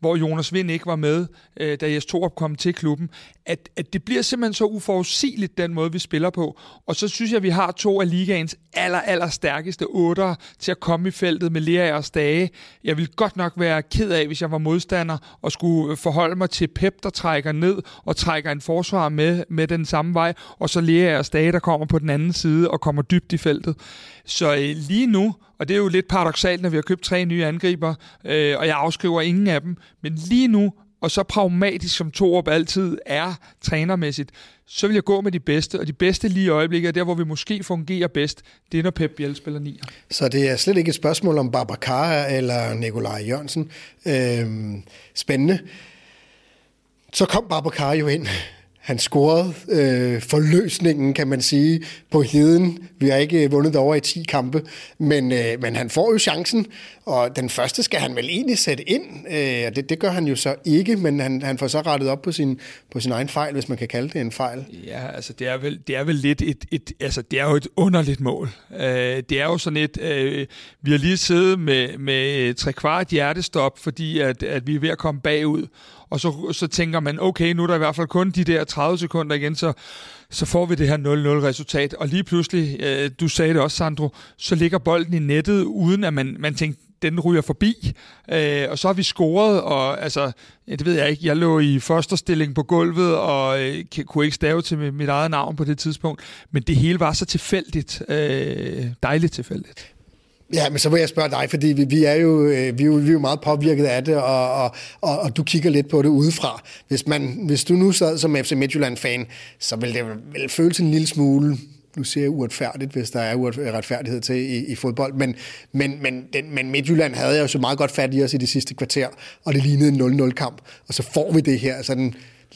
hvor Jonas Vind ikke var med, øh, da Jes Torup kom til klubben, at, at det bliver simpelthen så uforudsigeligt, den måde, vi spiller på. Og så synes jeg, at vi har to af ligaens aller, aller stærkeste otter til at komme i feltet med Lea og Stage. Jeg vil godt nok være ked af, hvis jeg var modstander og skulle forholde mig til Pep, der trækker ned og trækker en forsvar med, med den samme vej, og så Lea og Stage, der kommer på den anden side og kommer dybt i feltet. Så øh, lige nu, og det er jo lidt paradoxalt, når vi har købt tre nye angriber, øh, og jeg afskriver ingen af dem, men lige nu og så pragmatisk som Torup altid er trænermæssigt, så vil jeg gå med de bedste, og de bedste lige i øjeblikket er der, hvor vi måske fungerer bedst, det er, når Pep Biel spiller nier. Så det er slet ikke et spørgsmål om Babacar eller Nikolaj Jørgensen. Øhm, spændende. Så kom Babacar jo ind han scorede øh, forløsningen, kan man sige, på heden. Vi har ikke øh, vundet over i 10 kampe, men, øh, men han får jo chancen, og den første skal han vel egentlig sætte ind. Øh, det, det gør han jo så ikke, men han, han får så rettet op på sin, på sin egen fejl, hvis man kan kalde det en fejl. Ja, altså det er vel, det er vel lidt et, et, altså det er jo et underligt mål. Øh, det er jo sådan et, øh, vi har lige siddet med, med tre kvart hjertestop, fordi at, at vi er ved at komme bagud, og så, så tænker man, okay, nu er der i hvert fald kun de der 30 sekunder igen, så, så får vi det her 0-0-resultat. Og lige pludselig, øh, du sagde det også, Sandro, så ligger bolden i nettet, uden at man, man tænkte, den ryger forbi, øh, og så har vi scoret, og altså, det ved jeg ikke, jeg lå i fosterstilling på gulvet, og øh, kunne ikke stave til mit eget navn på det tidspunkt, men det hele var så tilfældigt, øh, dejligt tilfældigt. Ja, men så vil jeg spørge dig, fordi vi, vi, er, jo, øh, vi, er, jo, vi er jo meget påvirket af det, og, og, og, og du kigger lidt på det udefra. Hvis, man, hvis du nu sad som FC Midtjylland-fan, så ville det vel føles en lille smule nu siger jeg uretfærdigt, hvis der er uretfærdighed til i, i fodbold, men, men, men, den, men Midtjylland havde jo så meget godt fat i os i det sidste kvarter, og det lignede en 0-0-kamp, og så får vi det her sådan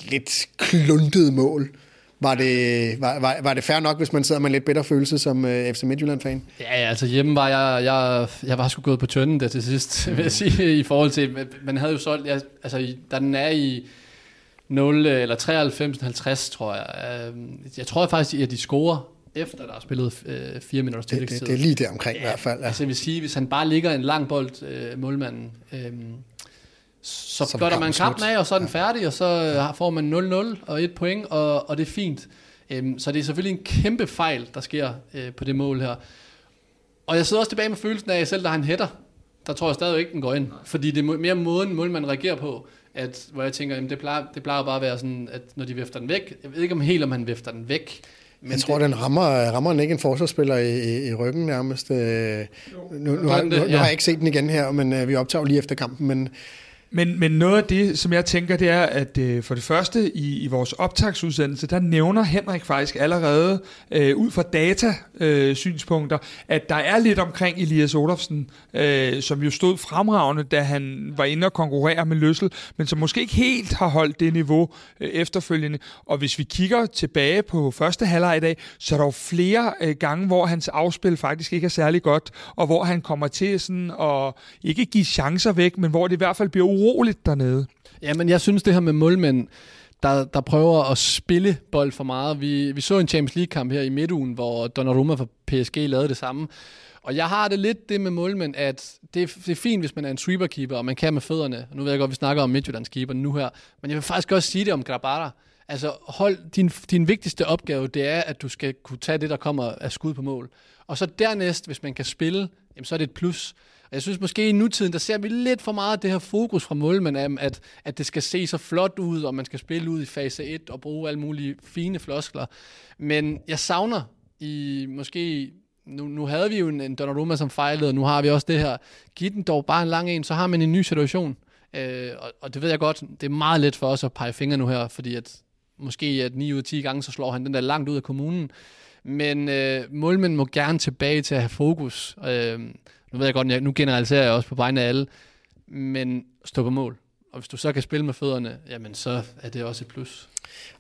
lidt kluntede mål, var det, var, var, var det fair nok, hvis man sidder med en lidt bedre følelse som øh, FC Midtjylland-fan? Ja, altså hjemme var jeg, jeg, jeg var sgu gået på tønden der til sidst, vil jeg sige, i forhold til, man havde jo solgt, jeg, altså da den er i 0 eller 93, 50, tror jeg. Øh, jeg tror faktisk, at de scorer efter der er spillet øh, fire minutter til. Det, det, det er lige der omkring ja, i hvert fald. Ja. Altså jeg vil sige, hvis han bare ligger en lang bold, øh, målmanden, øh, så Som gør man kampen af, og så er den ja. færdig, og så ja. får man 0-0 og et point, og, og det er fint. Øhm, så det er selvfølgelig en kæmpe fejl, der sker øh, på det mål her. Og jeg sidder også tilbage med følelsen af, at selv der har en hætter, der tror jeg stadig ikke, den går ind. Fordi det er mere måden, målmanden reagerer på, at, hvor jeg tænker, jamen det, plejer, det plejer bare at være sådan, at når de vifter den væk, jeg ved ikke om helt, om han vifter den væk, men jeg tror, det, den rammer, rammer den ikke en forsvarsspiller i, i, i ryggen nærmest. Øh, nu, nu, har, nu, nu har jeg ikke set den igen her, men øh, vi optager lige efter kampen. Men, men, men noget af det, som jeg tænker, det er, at øh, for det første i, i vores optagsudsendelse, der nævner Henrik faktisk allerede øh, ud fra data-synspunkter, øh, at der er lidt omkring Elias Olofsen, øh, som jo stod fremragende, da han var inde og konkurrere med Løssel, men som måske ikke helt har holdt det niveau øh, efterfølgende. Og hvis vi kigger tilbage på første halvleg i dag, så er der jo flere øh, gange, hvor hans afspil faktisk ikke er særlig godt, og hvor han kommer til sådan at ikke give chancer væk, men hvor det i hvert fald bliver uroligt dernede. Ja, men jeg synes det her med målmænd, der, der prøver at spille bold for meget. Vi, vi så en Champions League-kamp her i midtugen, hvor Donnarumma fra PSG lavede det samme. Og jeg har det lidt det med målmænd, at det er, det er fint, hvis man er en sweeper-keeper, og man kan med fødderne. Nu ved jeg godt, vi snakker om Midtjyllands keeper nu her. Men jeg vil faktisk også sige det om Grabara. Altså, hold, din, din vigtigste opgave, det er, at du skal kunne tage det, der kommer af skud på mål. Og så dernæst, hvis man kan spille, jamen, så er det et plus. Og jeg synes måske i nutiden, der ser vi lidt for meget det her fokus fra målmanden, øhm, at, at det skal se så flot ud, og man skal spille ud i fase 1 og bruge alle mulige fine floskler. Men jeg savner i måske nu, nu havde vi jo en, en Donnarumma, som fejlede, og nu har vi også det her. Giv den dog bare en lang en, så har man en ny situation. Øh, og, og det ved jeg godt, det er meget let for os at pege fingre nu her, fordi at måske at 9 ud af 10 gange, så slår han den der langt ud af kommunen. Men øh, målmænd må gerne tilbage til at have fokus. Øh, nu ved jeg godt, nu generaliserer jeg også på vegne af alle, men stå på mål. Og hvis du så kan spille med fødderne, jamen så er det også et plus.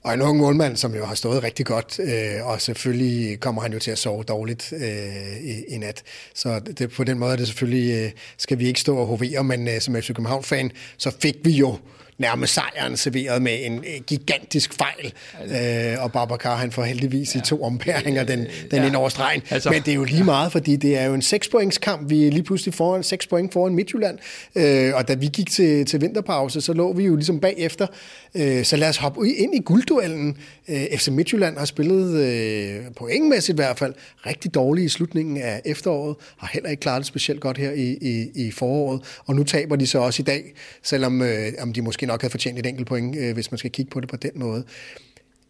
Og en ung målmand, som jo har stået rigtig godt, øh, og selvfølgelig kommer han jo til at sove dårligt øh, i, i nat. Så det, på den måde er det selvfølgelig, øh, skal vi ikke stå og hovere, men øh, som FC København-fan, så fik vi jo nærmest sejren serveret med en gigantisk fejl. Øh, og Babacar, han får heldigvis ja. i to ompæringer den, den ja. ind over stregen. Altså, Men det er jo lige meget, fordi det er jo en 6 points kamp. Vi er lige pludselig foran 6 point foran Midtjylland. Øh, og da vi gik til, til vinterpause, så lå vi jo ligesom bagefter. Øh, så lad os hoppe ind i guldduellen. Øh, FC Midtjylland har spillet, øh, pointmæssigt i hvert fald, rigtig dårligt i slutningen af efteråret. Har heller ikke klaret det specielt godt her i, i, i foråret. Og nu taber de så også i dag, selvom øh, om de måske nok havde fortjent et enkelt point, øh, hvis man skal kigge på det på den måde.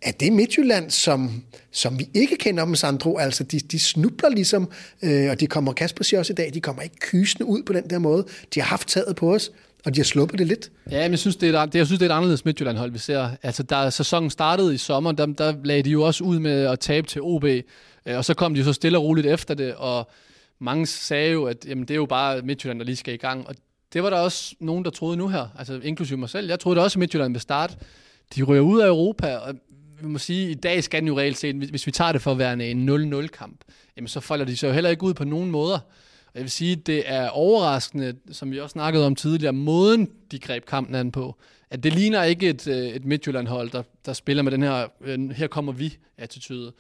Er det Midtjylland, som, som vi ikke kender dem, Sandro? Altså, de, de snubler ligesom, øh, og de kommer, Kasper siger også i dag, de kommer ikke kysende ud på den der måde. De har haft taget på os, og de har sluppet det lidt. Ja, men jeg synes, det er, et, jeg synes, det er et anderledes Midtjylland-hold, vi ser. Altså, da sæsonen startede i sommer, der, der lagde de jo også ud med at tabe til OB, øh, og så kom de så stille og roligt efter det, og mange sagde jo, at jamen, det er jo bare Midtjylland, der lige skal i gang, og det var der også nogen, der troede nu her, altså inklusive mig selv. Jeg troede det også, at Midtjylland ville starte. De ryger ud af Europa, og vi må sige, i dag skal den jo reelt set, hvis vi tager det for at være en 0-0-kamp, jamen så falder de så jo heller ikke ud på nogen måder. Og jeg vil sige, det er overraskende, som vi også snakkede om tidligere, måden de greb kampen an på. At det ligner ikke et, øh, et Midtjylland-hold, der, der spiller med den her, øh, her kommer vi-attitude.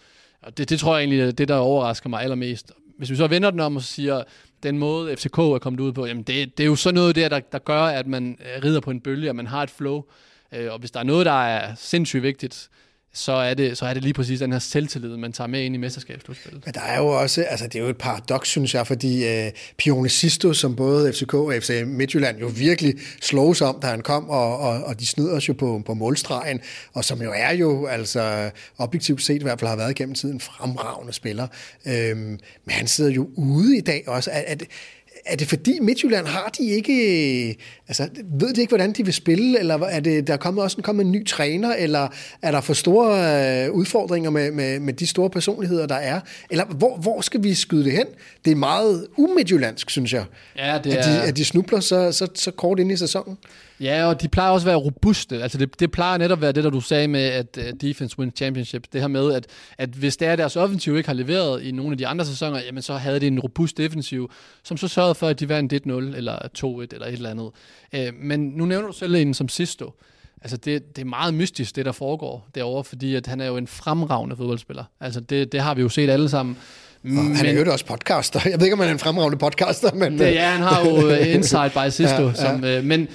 Og det, det tror jeg egentlig er det, der overrasker mig allermest. Hvis vi så vender den om og siger, den måde FCK er kommet ud på, jamen det, det er jo sådan noget der, der, der gør, at man øh, rider på en bølge, at man har et flow. Øh, og hvis der er noget, der er sindssygt vigtigt, så er, det, så er det lige præcis den her selvtillid, man tager med ind i mesterskabsslutspillet. Men der er jo også, altså det er jo et paradoks, synes jeg, fordi øh, Pione Sisto, som både FCK og FC Midtjylland jo virkelig slås om, da han kom, og, og, og de snyder os jo på, på målstregen, og som jo er jo, altså objektivt set i hvert fald har været gennem tiden fremragende spiller. Øh, men han sidder jo ude i dag også. At, at, er det fordi Midtjylland har de ikke, altså ved de ikke, hvordan de vil spille, eller er det, der er kommet også kommet en ny træner, eller er der for store øh, udfordringer med, med, med de store personligheder, der er? Eller hvor, hvor skal vi skyde det hen? Det er meget umidtjyllandsk, synes jeg, ja, det er... at, de, at de snubler så, så, så kort ind i sæsonen. Ja, og de plejer også at være robuste. Altså det, det plejer netop at være det, der du sagde med, at uh, defense wins championship. Det her med, at, at hvis det er, deres offensiv ikke har leveret i nogle af de andre sæsoner, jamen så havde det en robust defensiv, som så sørgede for, at de vandt 1-0 eller 2-1 eller et eller andet. Uh, men nu nævner du selv en som Sisto. Altså det, det er meget mystisk, det der foregår derovre, fordi at han er jo en fremragende fodboldspiller. Altså det, det har vi jo set alle sammen. Men, han er jo også podcaster. Jeg ved ikke, om han er en fremragende podcaster, men... Det, ja, han har jo uh, Inside by Sisto. ja, ja. Som, men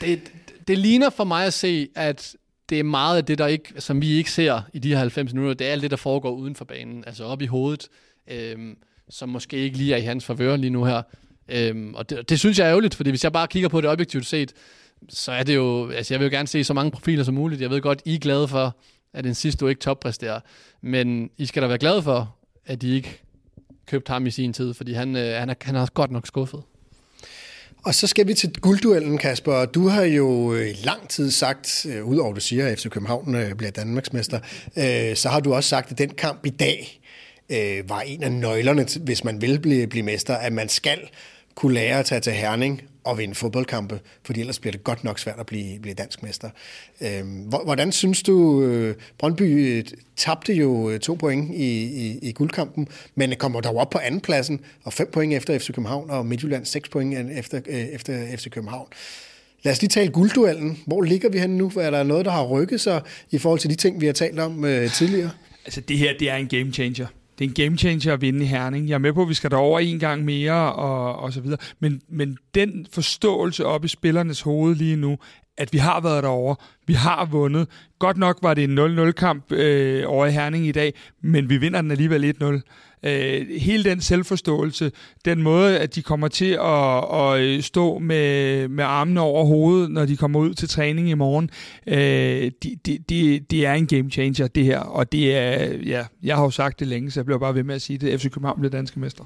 det, det ligner for mig at se, at det er meget af det, der ikke, som vi ikke ser i de her 90 minutter. Det er alt det, der foregår uden for banen, altså op i hovedet, øhm, som måske ikke lige er i hans favør lige nu her. Øhm, og det, det synes jeg er ærgerligt, fordi hvis jeg bare kigger på det objektivt set, så er det jo, altså jeg vil jo gerne se så mange profiler som muligt. Jeg ved godt, I er glade for, at den sidste du ikke toppræsterer, men I skal da være glade for, at I ikke købte ham i sin tid, fordi han, øh, han, er, han er godt nok skuffet. Og så skal vi til guldduellen, Kasper. Du har jo øh, i lang tid sagt, øh, udover du siger, at FC København øh, bliver Danmarksmester, øh, så har du også sagt, at den kamp i dag øh, var en af nøglerne, hvis man vil blive, blive mester, at man skal kunne lære at tage til Herning og vinde fodboldkampe, fordi ellers bliver det godt nok svært at blive, blive dansk mester. Øhm, hvordan synes du, øh, Brøndby øh, tabte jo øh, to point i, i, i guldkampen, men kommer dog op på andenpladsen, og fem point efter FC København, og Midtjylland seks point efter, øh, efter FC København. Lad os lige tale guldduellen. Hvor ligger vi henne nu? Er der noget, der har rykket sig i forhold til de ting, vi har talt om øh, tidligere? Altså det her, det er en game changer det er en game changer at vinde i Herning. Jeg er med på, at vi skal derover en gang mere og, og så videre. Men, men den forståelse op i spillernes hoved lige nu, at vi har været derover, vi har vundet. Godt nok var det en 0-0-kamp øh, over i Herning i dag, men vi vinder den alligevel 1-0 øh, hele den selvforståelse, den måde, at de kommer til at, at øh, stå med, med armene over hovedet, når de kommer ud til træning i morgen, øh, det de, de, de er en game changer, det her. Og det er, ja, jeg har jo sagt det længe, så jeg bliver bare ved med at sige det. FC København bliver danske mester.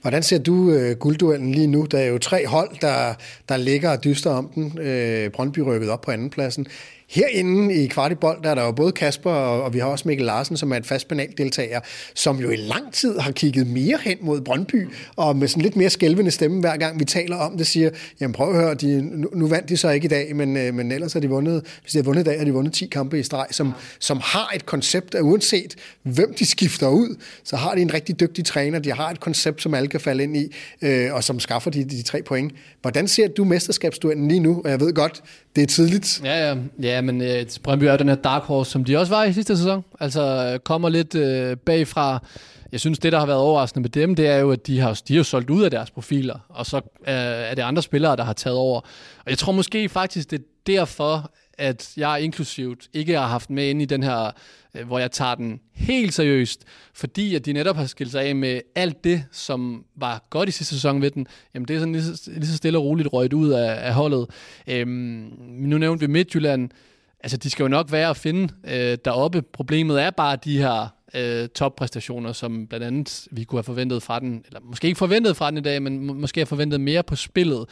Hvordan ser du øh, guldduellen lige nu? Der er jo tre hold, der, der ligger og dyster om den. Øh, Brøndby rykket op på andenpladsen. Herinde i Kvartibold, der er der jo både Kasper, og, og vi har også Mikkel Larsen, som er en fast paneldeltager, som jo i lang tid har kigget mere hen mod Brøndby, og med sådan lidt mere skælvende stemme, hver gang vi taler om det, siger, jamen prøv at høre, de, nu, nu vandt de så ikke i dag, men, øh, men ellers har de vundet, hvis de har vundet i dag, har de vundet 10 kampe i streg, som, som har et koncept, at uanset hvem de skifter ud, så har de en rigtig dygtig træner, de har et koncept, som alle kan falde ind i, øh, og som skaffer de, de tre point. Hvordan ser du mesterskabsduellen lige nu? Jeg ved godt, det er tidligt. Ja, ja. ja men øh, Brøndby er den her dark horse, som de også var i sidste sæson. Altså kommer lidt øh, bagfra. Jeg synes, det, der har været overraskende med dem, det er jo, at de har, de har solgt ud af deres profiler, og så øh, er det andre spillere, der har taget over. Og jeg tror måske faktisk, det er derfor, at jeg inklusivt ikke har haft med ind i den her, Øh, hvor jeg tager den helt seriøst, fordi at de netop har skilt sig af med alt det, som var godt i sidste sæson ved den. Jamen det er sådan lige så, lige så stille og roligt røget ud af, af holdet. Øhm, nu nævnte vi Midtjylland. Altså de skal jo nok være at finde øh, deroppe. Problemet er bare de her øh, toppræstationer, som blandt andet vi kunne have forventet fra den, eller måske ikke forventet fra den i dag, men må, måske have forventet mere på spillet.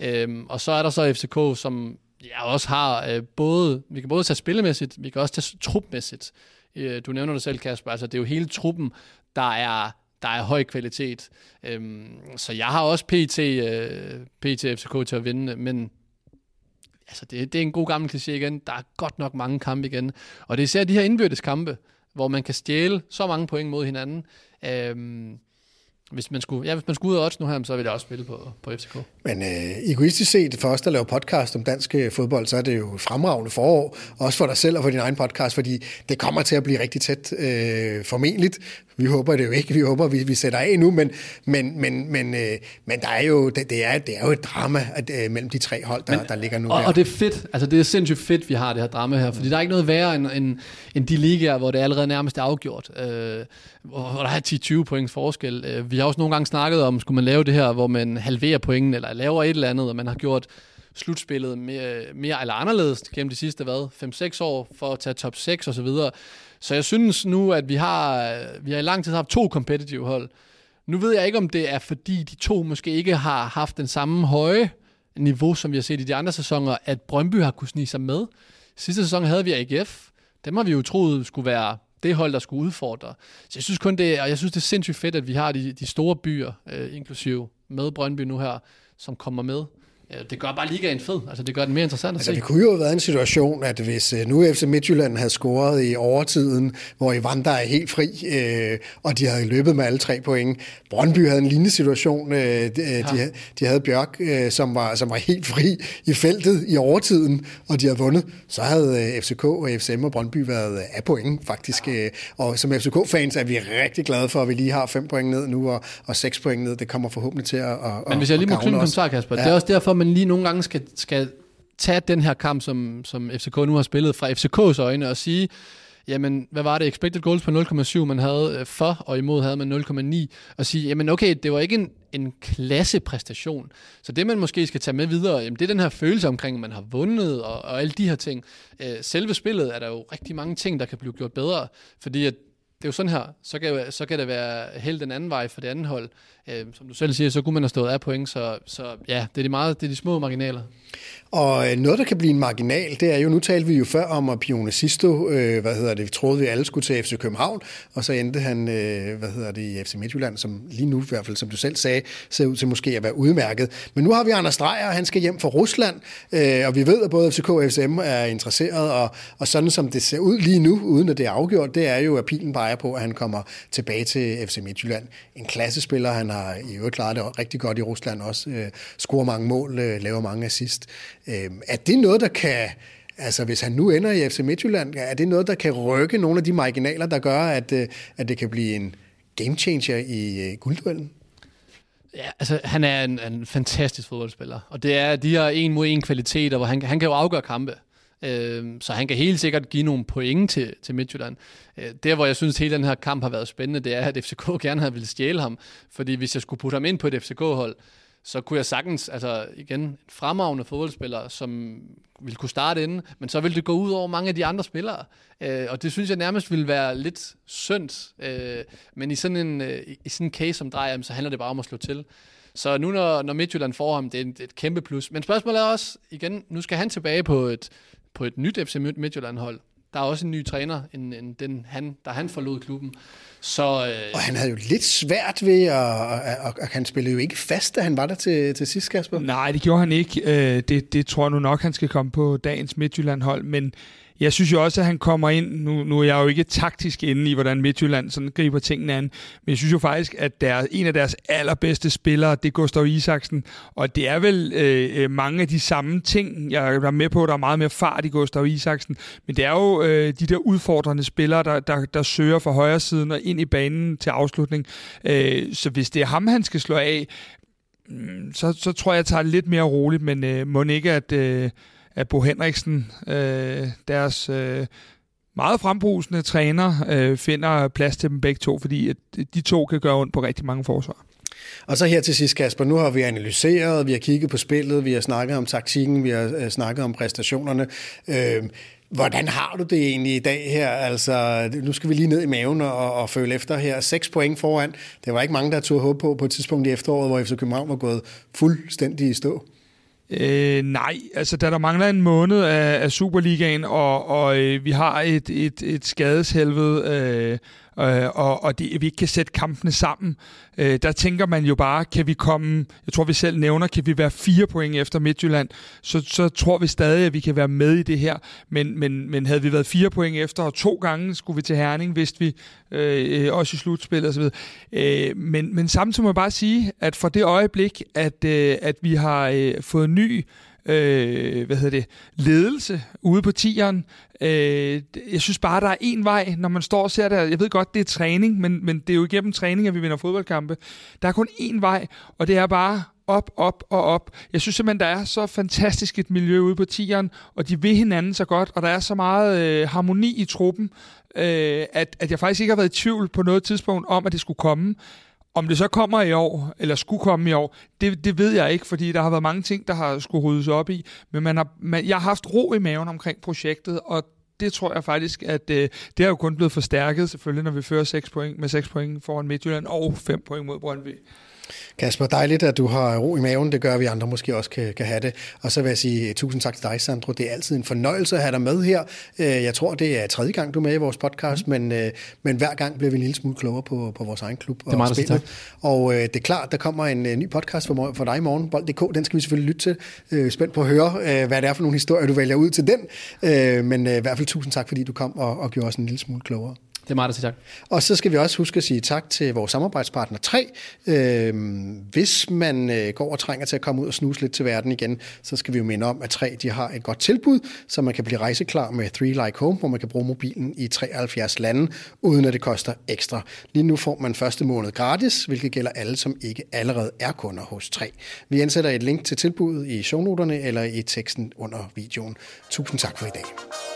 Øhm, og så er der så FCK, som jeg også har øh, både, vi kan både tage spillemæssigt, vi kan også tage trupmæssigt. Øh, du nævner det selv, Kasper, altså det er jo hele truppen, der er der er høj kvalitet. Øhm, så jeg har også PT, øh, PT FCK til at vinde, men altså det, det er en god gammel kliché igen. Der er godt nok mange kampe igen. Og det er især de her indbyrdes kampe, hvor man kan stjæle så mange point mod hinanden. Øhm, hvis man skulle, ja, hvis man skulle ud af odds nu her, så ville jeg også spille på, på FCK. Men øh, egoistisk set, for os, der laver podcast om dansk øh, fodbold, så er det jo fremragende forår, også for dig selv og for din egen podcast, fordi det kommer til at blive rigtig tæt, øh, formentligt. Vi håber det jo ikke, vi håber, vi, vi sætter af nu, men, men, men, men, øh, men der er jo, det, det, er, det er jo et drama at, øh, mellem de tre hold, der, men, der ligger nu og, der. og det er fedt, altså det er sindssygt fedt, vi har det her drama her, fordi der er ikke noget værre end, end, end de ligaer, hvor det allerede nærmest er afgjort, øh, hvor, hvor der er 10-20 points forskel. Øh, vi har også nogle gange snakket om, skulle man lave det her, hvor man halverer pointen, eller laver et eller andet, og man har gjort slutspillet mere, mere eller anderledes gennem de sidste hvad, 5-6 år for at tage top 6 og så videre. Så jeg synes nu, at vi har, vi har i lang tid haft to competitive hold. Nu ved jeg ikke, om det er fordi de to måske ikke har haft den samme høje niveau, som vi har set i de andre sæsoner, at Brøndby har kunnet snige sig med. Sidste sæson havde vi AGF. Dem har vi jo troet skulle være det hold, der skulle udfordre. Så jeg synes kun det, og jeg synes det er sindssygt fedt, at vi har de, de store byer, øh, inklusive med Brøndby nu her, som kommer med. Det gør bare ligaen fed. Altså, det gør den mere interessant at altså, se. Det kunne jo have været en situation, at hvis øh, nu FC Midtjylland havde scoret i overtiden, hvor Evander er helt fri, øh, og de havde løbet med alle tre point. Brøndby havde en lignende situation. Øh, de, ja. de, de havde Bjørk, øh, som, var, som var helt fri i feltet i overtiden, og de havde vundet. Så havde øh, FCK og FCM og Brøndby været af point, faktisk. Øh, og som FCK-fans er vi rigtig glade for, at vi lige har fem point ned nu, og, og seks point ned. Det kommer forhåbentlig til at, at Men hvis jeg lige må knytte en kommentar, Kasper. Ja. Det er også derfor, man lige nogle gange skal, skal tage den her kamp, som, som FCK nu har spillet fra FCK's øjne, og sige, jamen, hvad var det, expected goals på 0,7, man havde øh, for, og imod havde man 0,9, og sige, jamen okay, det var ikke en, en klassepræstation. Så det, man måske skal tage med videre, jamen, det er den her følelse omkring, at man har vundet, og, og alle de her ting. Øh, selve spillet er der jo rigtig mange ting, der kan blive gjort bedre, fordi at det er jo sådan her, så kan, så kan det være helt den anden vej for det andet hold. Øh, som du selv siger, så kunne man have stået af point, så, så ja, det er de, meget, det er de små marginaler. Og øh, noget, der kan blive en marginal, det er jo, nu talte vi jo før om, at Pione Sisto, øh, hvad hedder det, vi troede, vi alle skulle til FC København, og så endte han, øh, hvad hedder det, i FC Midtjylland, som lige nu i hvert fald, som du selv sagde, ser ud til måske at være udmærket. Men nu har vi Anders Dreyer, han skal hjem fra Rusland, øh, og vi ved, at både FCK og FCM er interesseret, og, og sådan som det ser ud lige nu, uden at det er afgjort, det er jo, at pilen peger på, at han kommer tilbage til FC Midtjylland. En klassespiller, han har i øvrigt klaret det rigtig godt i Rusland også, øh, scorer mange mål, øh, laver mange assist. Øh, er det noget, der kan... Altså, hvis han nu ender i FC Midtjylland, er det noget, der kan rykke nogle af de marginaler, der gør, at, øh, at det kan blive en game changer i øh, guldduellen? Ja, altså han er en, en fantastisk fodboldspiller, og det er de her en mod en kvaliteter, hvor han, han kan jo afgøre kampe. Øh, så han kan helt sikkert give nogle point til, til Midtjylland. Øh, der, hvor jeg synes, at hele den her kamp har været spændende, det er, at FCK gerne havde ville stjæle ham. Fordi hvis jeg skulle putte ham ind på et FCK-hold, så kunne jeg sagtens, altså igen, en fremragende fodboldspiller, som ville kunne starte inden, men så ville det gå ud over mange af de andre spillere. Øh, og det synes jeg nærmest ville være lidt synd. Øh, men i sådan en, øh, i sådan en case som drejer, så handler det bare om at slå til. Så nu når, når Midtjylland får ham, det er, et, et kæmpe plus. Men spørgsmålet er også, igen, nu skal han tilbage på et, på et nyt FC Midtjylland-hold. Der er også en ny træner, end, end den, han, da han forlod klubben. Så, øh, og han havde jo lidt svært ved, at, at, at, at han spillede jo ikke fast, da han var der til, til sidst, Kasper. Nej, det gjorde han ikke. Øh, det, det tror jeg nu nok, han skal komme på dagens Midtjylland-hold, men jeg synes jo også, at han kommer ind, nu, nu er jeg jo ikke taktisk inde i, hvordan Midtjylland sådan griber tingene an, men jeg synes jo faktisk, at der, en af deres allerbedste spillere, det er Gustav Isaksen, og det er vel øh, øh mange af de samme ting, jeg er med på, der er meget mere fart i Gustav Isaksen, men det er jo øh, de der udfordrende spillere, der, der, der søger fra højre siden og ind i banen til afslutning. Øh, så hvis det er ham, han skal slå af, mm, så, så tror jeg, jeg tager det lidt mere roligt, men øh, må ikke, at... Øh, at Bo Henriksen, øh, deres øh, meget frembrusende træner, øh, finder plads til dem begge to, fordi at de to kan gøre ondt på rigtig mange forsvar. Og så her til sidst, Kasper, nu har vi analyseret, vi har kigget på spillet, vi har snakket om taktikken, vi har øh, snakket om præstationerne. Øh, Hvordan har du det egentlig i dag her? Altså, nu skal vi lige ned i maven og, og føle efter her. Seks point foran. Det var ikke mange, der turde håbe på på et tidspunkt i efteråret, hvor FC København var gået fuldstændig i stå. Øh, nej, altså da der mangler en måned af, af Superligaen, og, og øh, vi har et, et, et skadeshelvede, øh, øh, og, og det, vi ikke kan sætte kampene sammen, øh, der tænker man jo bare, kan vi komme, jeg tror vi selv nævner, kan vi være fire point efter Midtjylland, så, så tror vi stadig, at vi kan være med i det her, men, men, men havde vi været fire point efter, og to gange skulle vi til Herning, vidste vi, øh, også i slutspillet osv. Øh, men, men samtidig må jeg bare sige, at fra det øjeblik, at, øh, at vi har øh, fået ny øh, hvad hedder det, ledelse ude på tieren. Øh, jeg synes bare, der er en vej, når man står og ser det. Jeg ved godt, det er træning, men, men det er jo igennem træning, at vi vinder fodboldkampe. Der er kun én vej, og det er bare op, op og op. Jeg synes simpelthen, der er så fantastisk et miljø ude på tieren, og de vil hinanden så godt, og der er så meget øh, harmoni i truppen, øh, at, at jeg faktisk ikke har været i tvivl på noget tidspunkt om, at det skulle komme. Om det så kommer i år, eller skulle komme i år, det, det ved jeg ikke, fordi der har været mange ting, der har skulle ryddes op i. Men man har, man, jeg har haft ro i maven omkring projektet, og det tror jeg faktisk, at øh, det er jo kun blevet forstærket, selvfølgelig, når vi fører 6 point, med 6 point foran Midtjylland og 5 point mod Brøndby. Kasper, dejligt, at du har ro i maven. Det gør, at vi andre måske også kan, kan have det. Og så vil jeg sige tusind tak til dig, Sandro. Det er altid en fornøjelse at have dig med her. Øh, jeg tror, det er tredje gang, du er med i vores podcast, mm. men, øh, men hver gang bliver vi en lille smule klogere på, på vores egen klub og det er meget, spillet. Og øh, det er klart, der kommer en ny podcast for, for dig i morgen, Bold.dk. Den skal vi selvfølgelig lytte til. Spændt på at høre, hvad det er for nogle historier, du vælger ud til den. Men i hvert fald tusind tak, fordi du kom og, og gjorde os en lille smule klogere. Det er meget at sige tak. Og så skal vi også huske at sige tak til vores samarbejdspartner 3. Øhm, hvis man øh, går og trænger til at komme ud og snuse lidt til verden igen, så skal vi jo minde om, at 3 de har et godt tilbud, så man kan blive rejseklar med 3 Like Home, hvor man kan bruge mobilen i 73 lande, uden at det koster ekstra. Lige nu får man første måned gratis, hvilket gælder alle, som ikke allerede er kunder hos 3. Vi indsætter et link til tilbuddet i shownoterne eller i teksten under videoen. Tusind tak for i dag.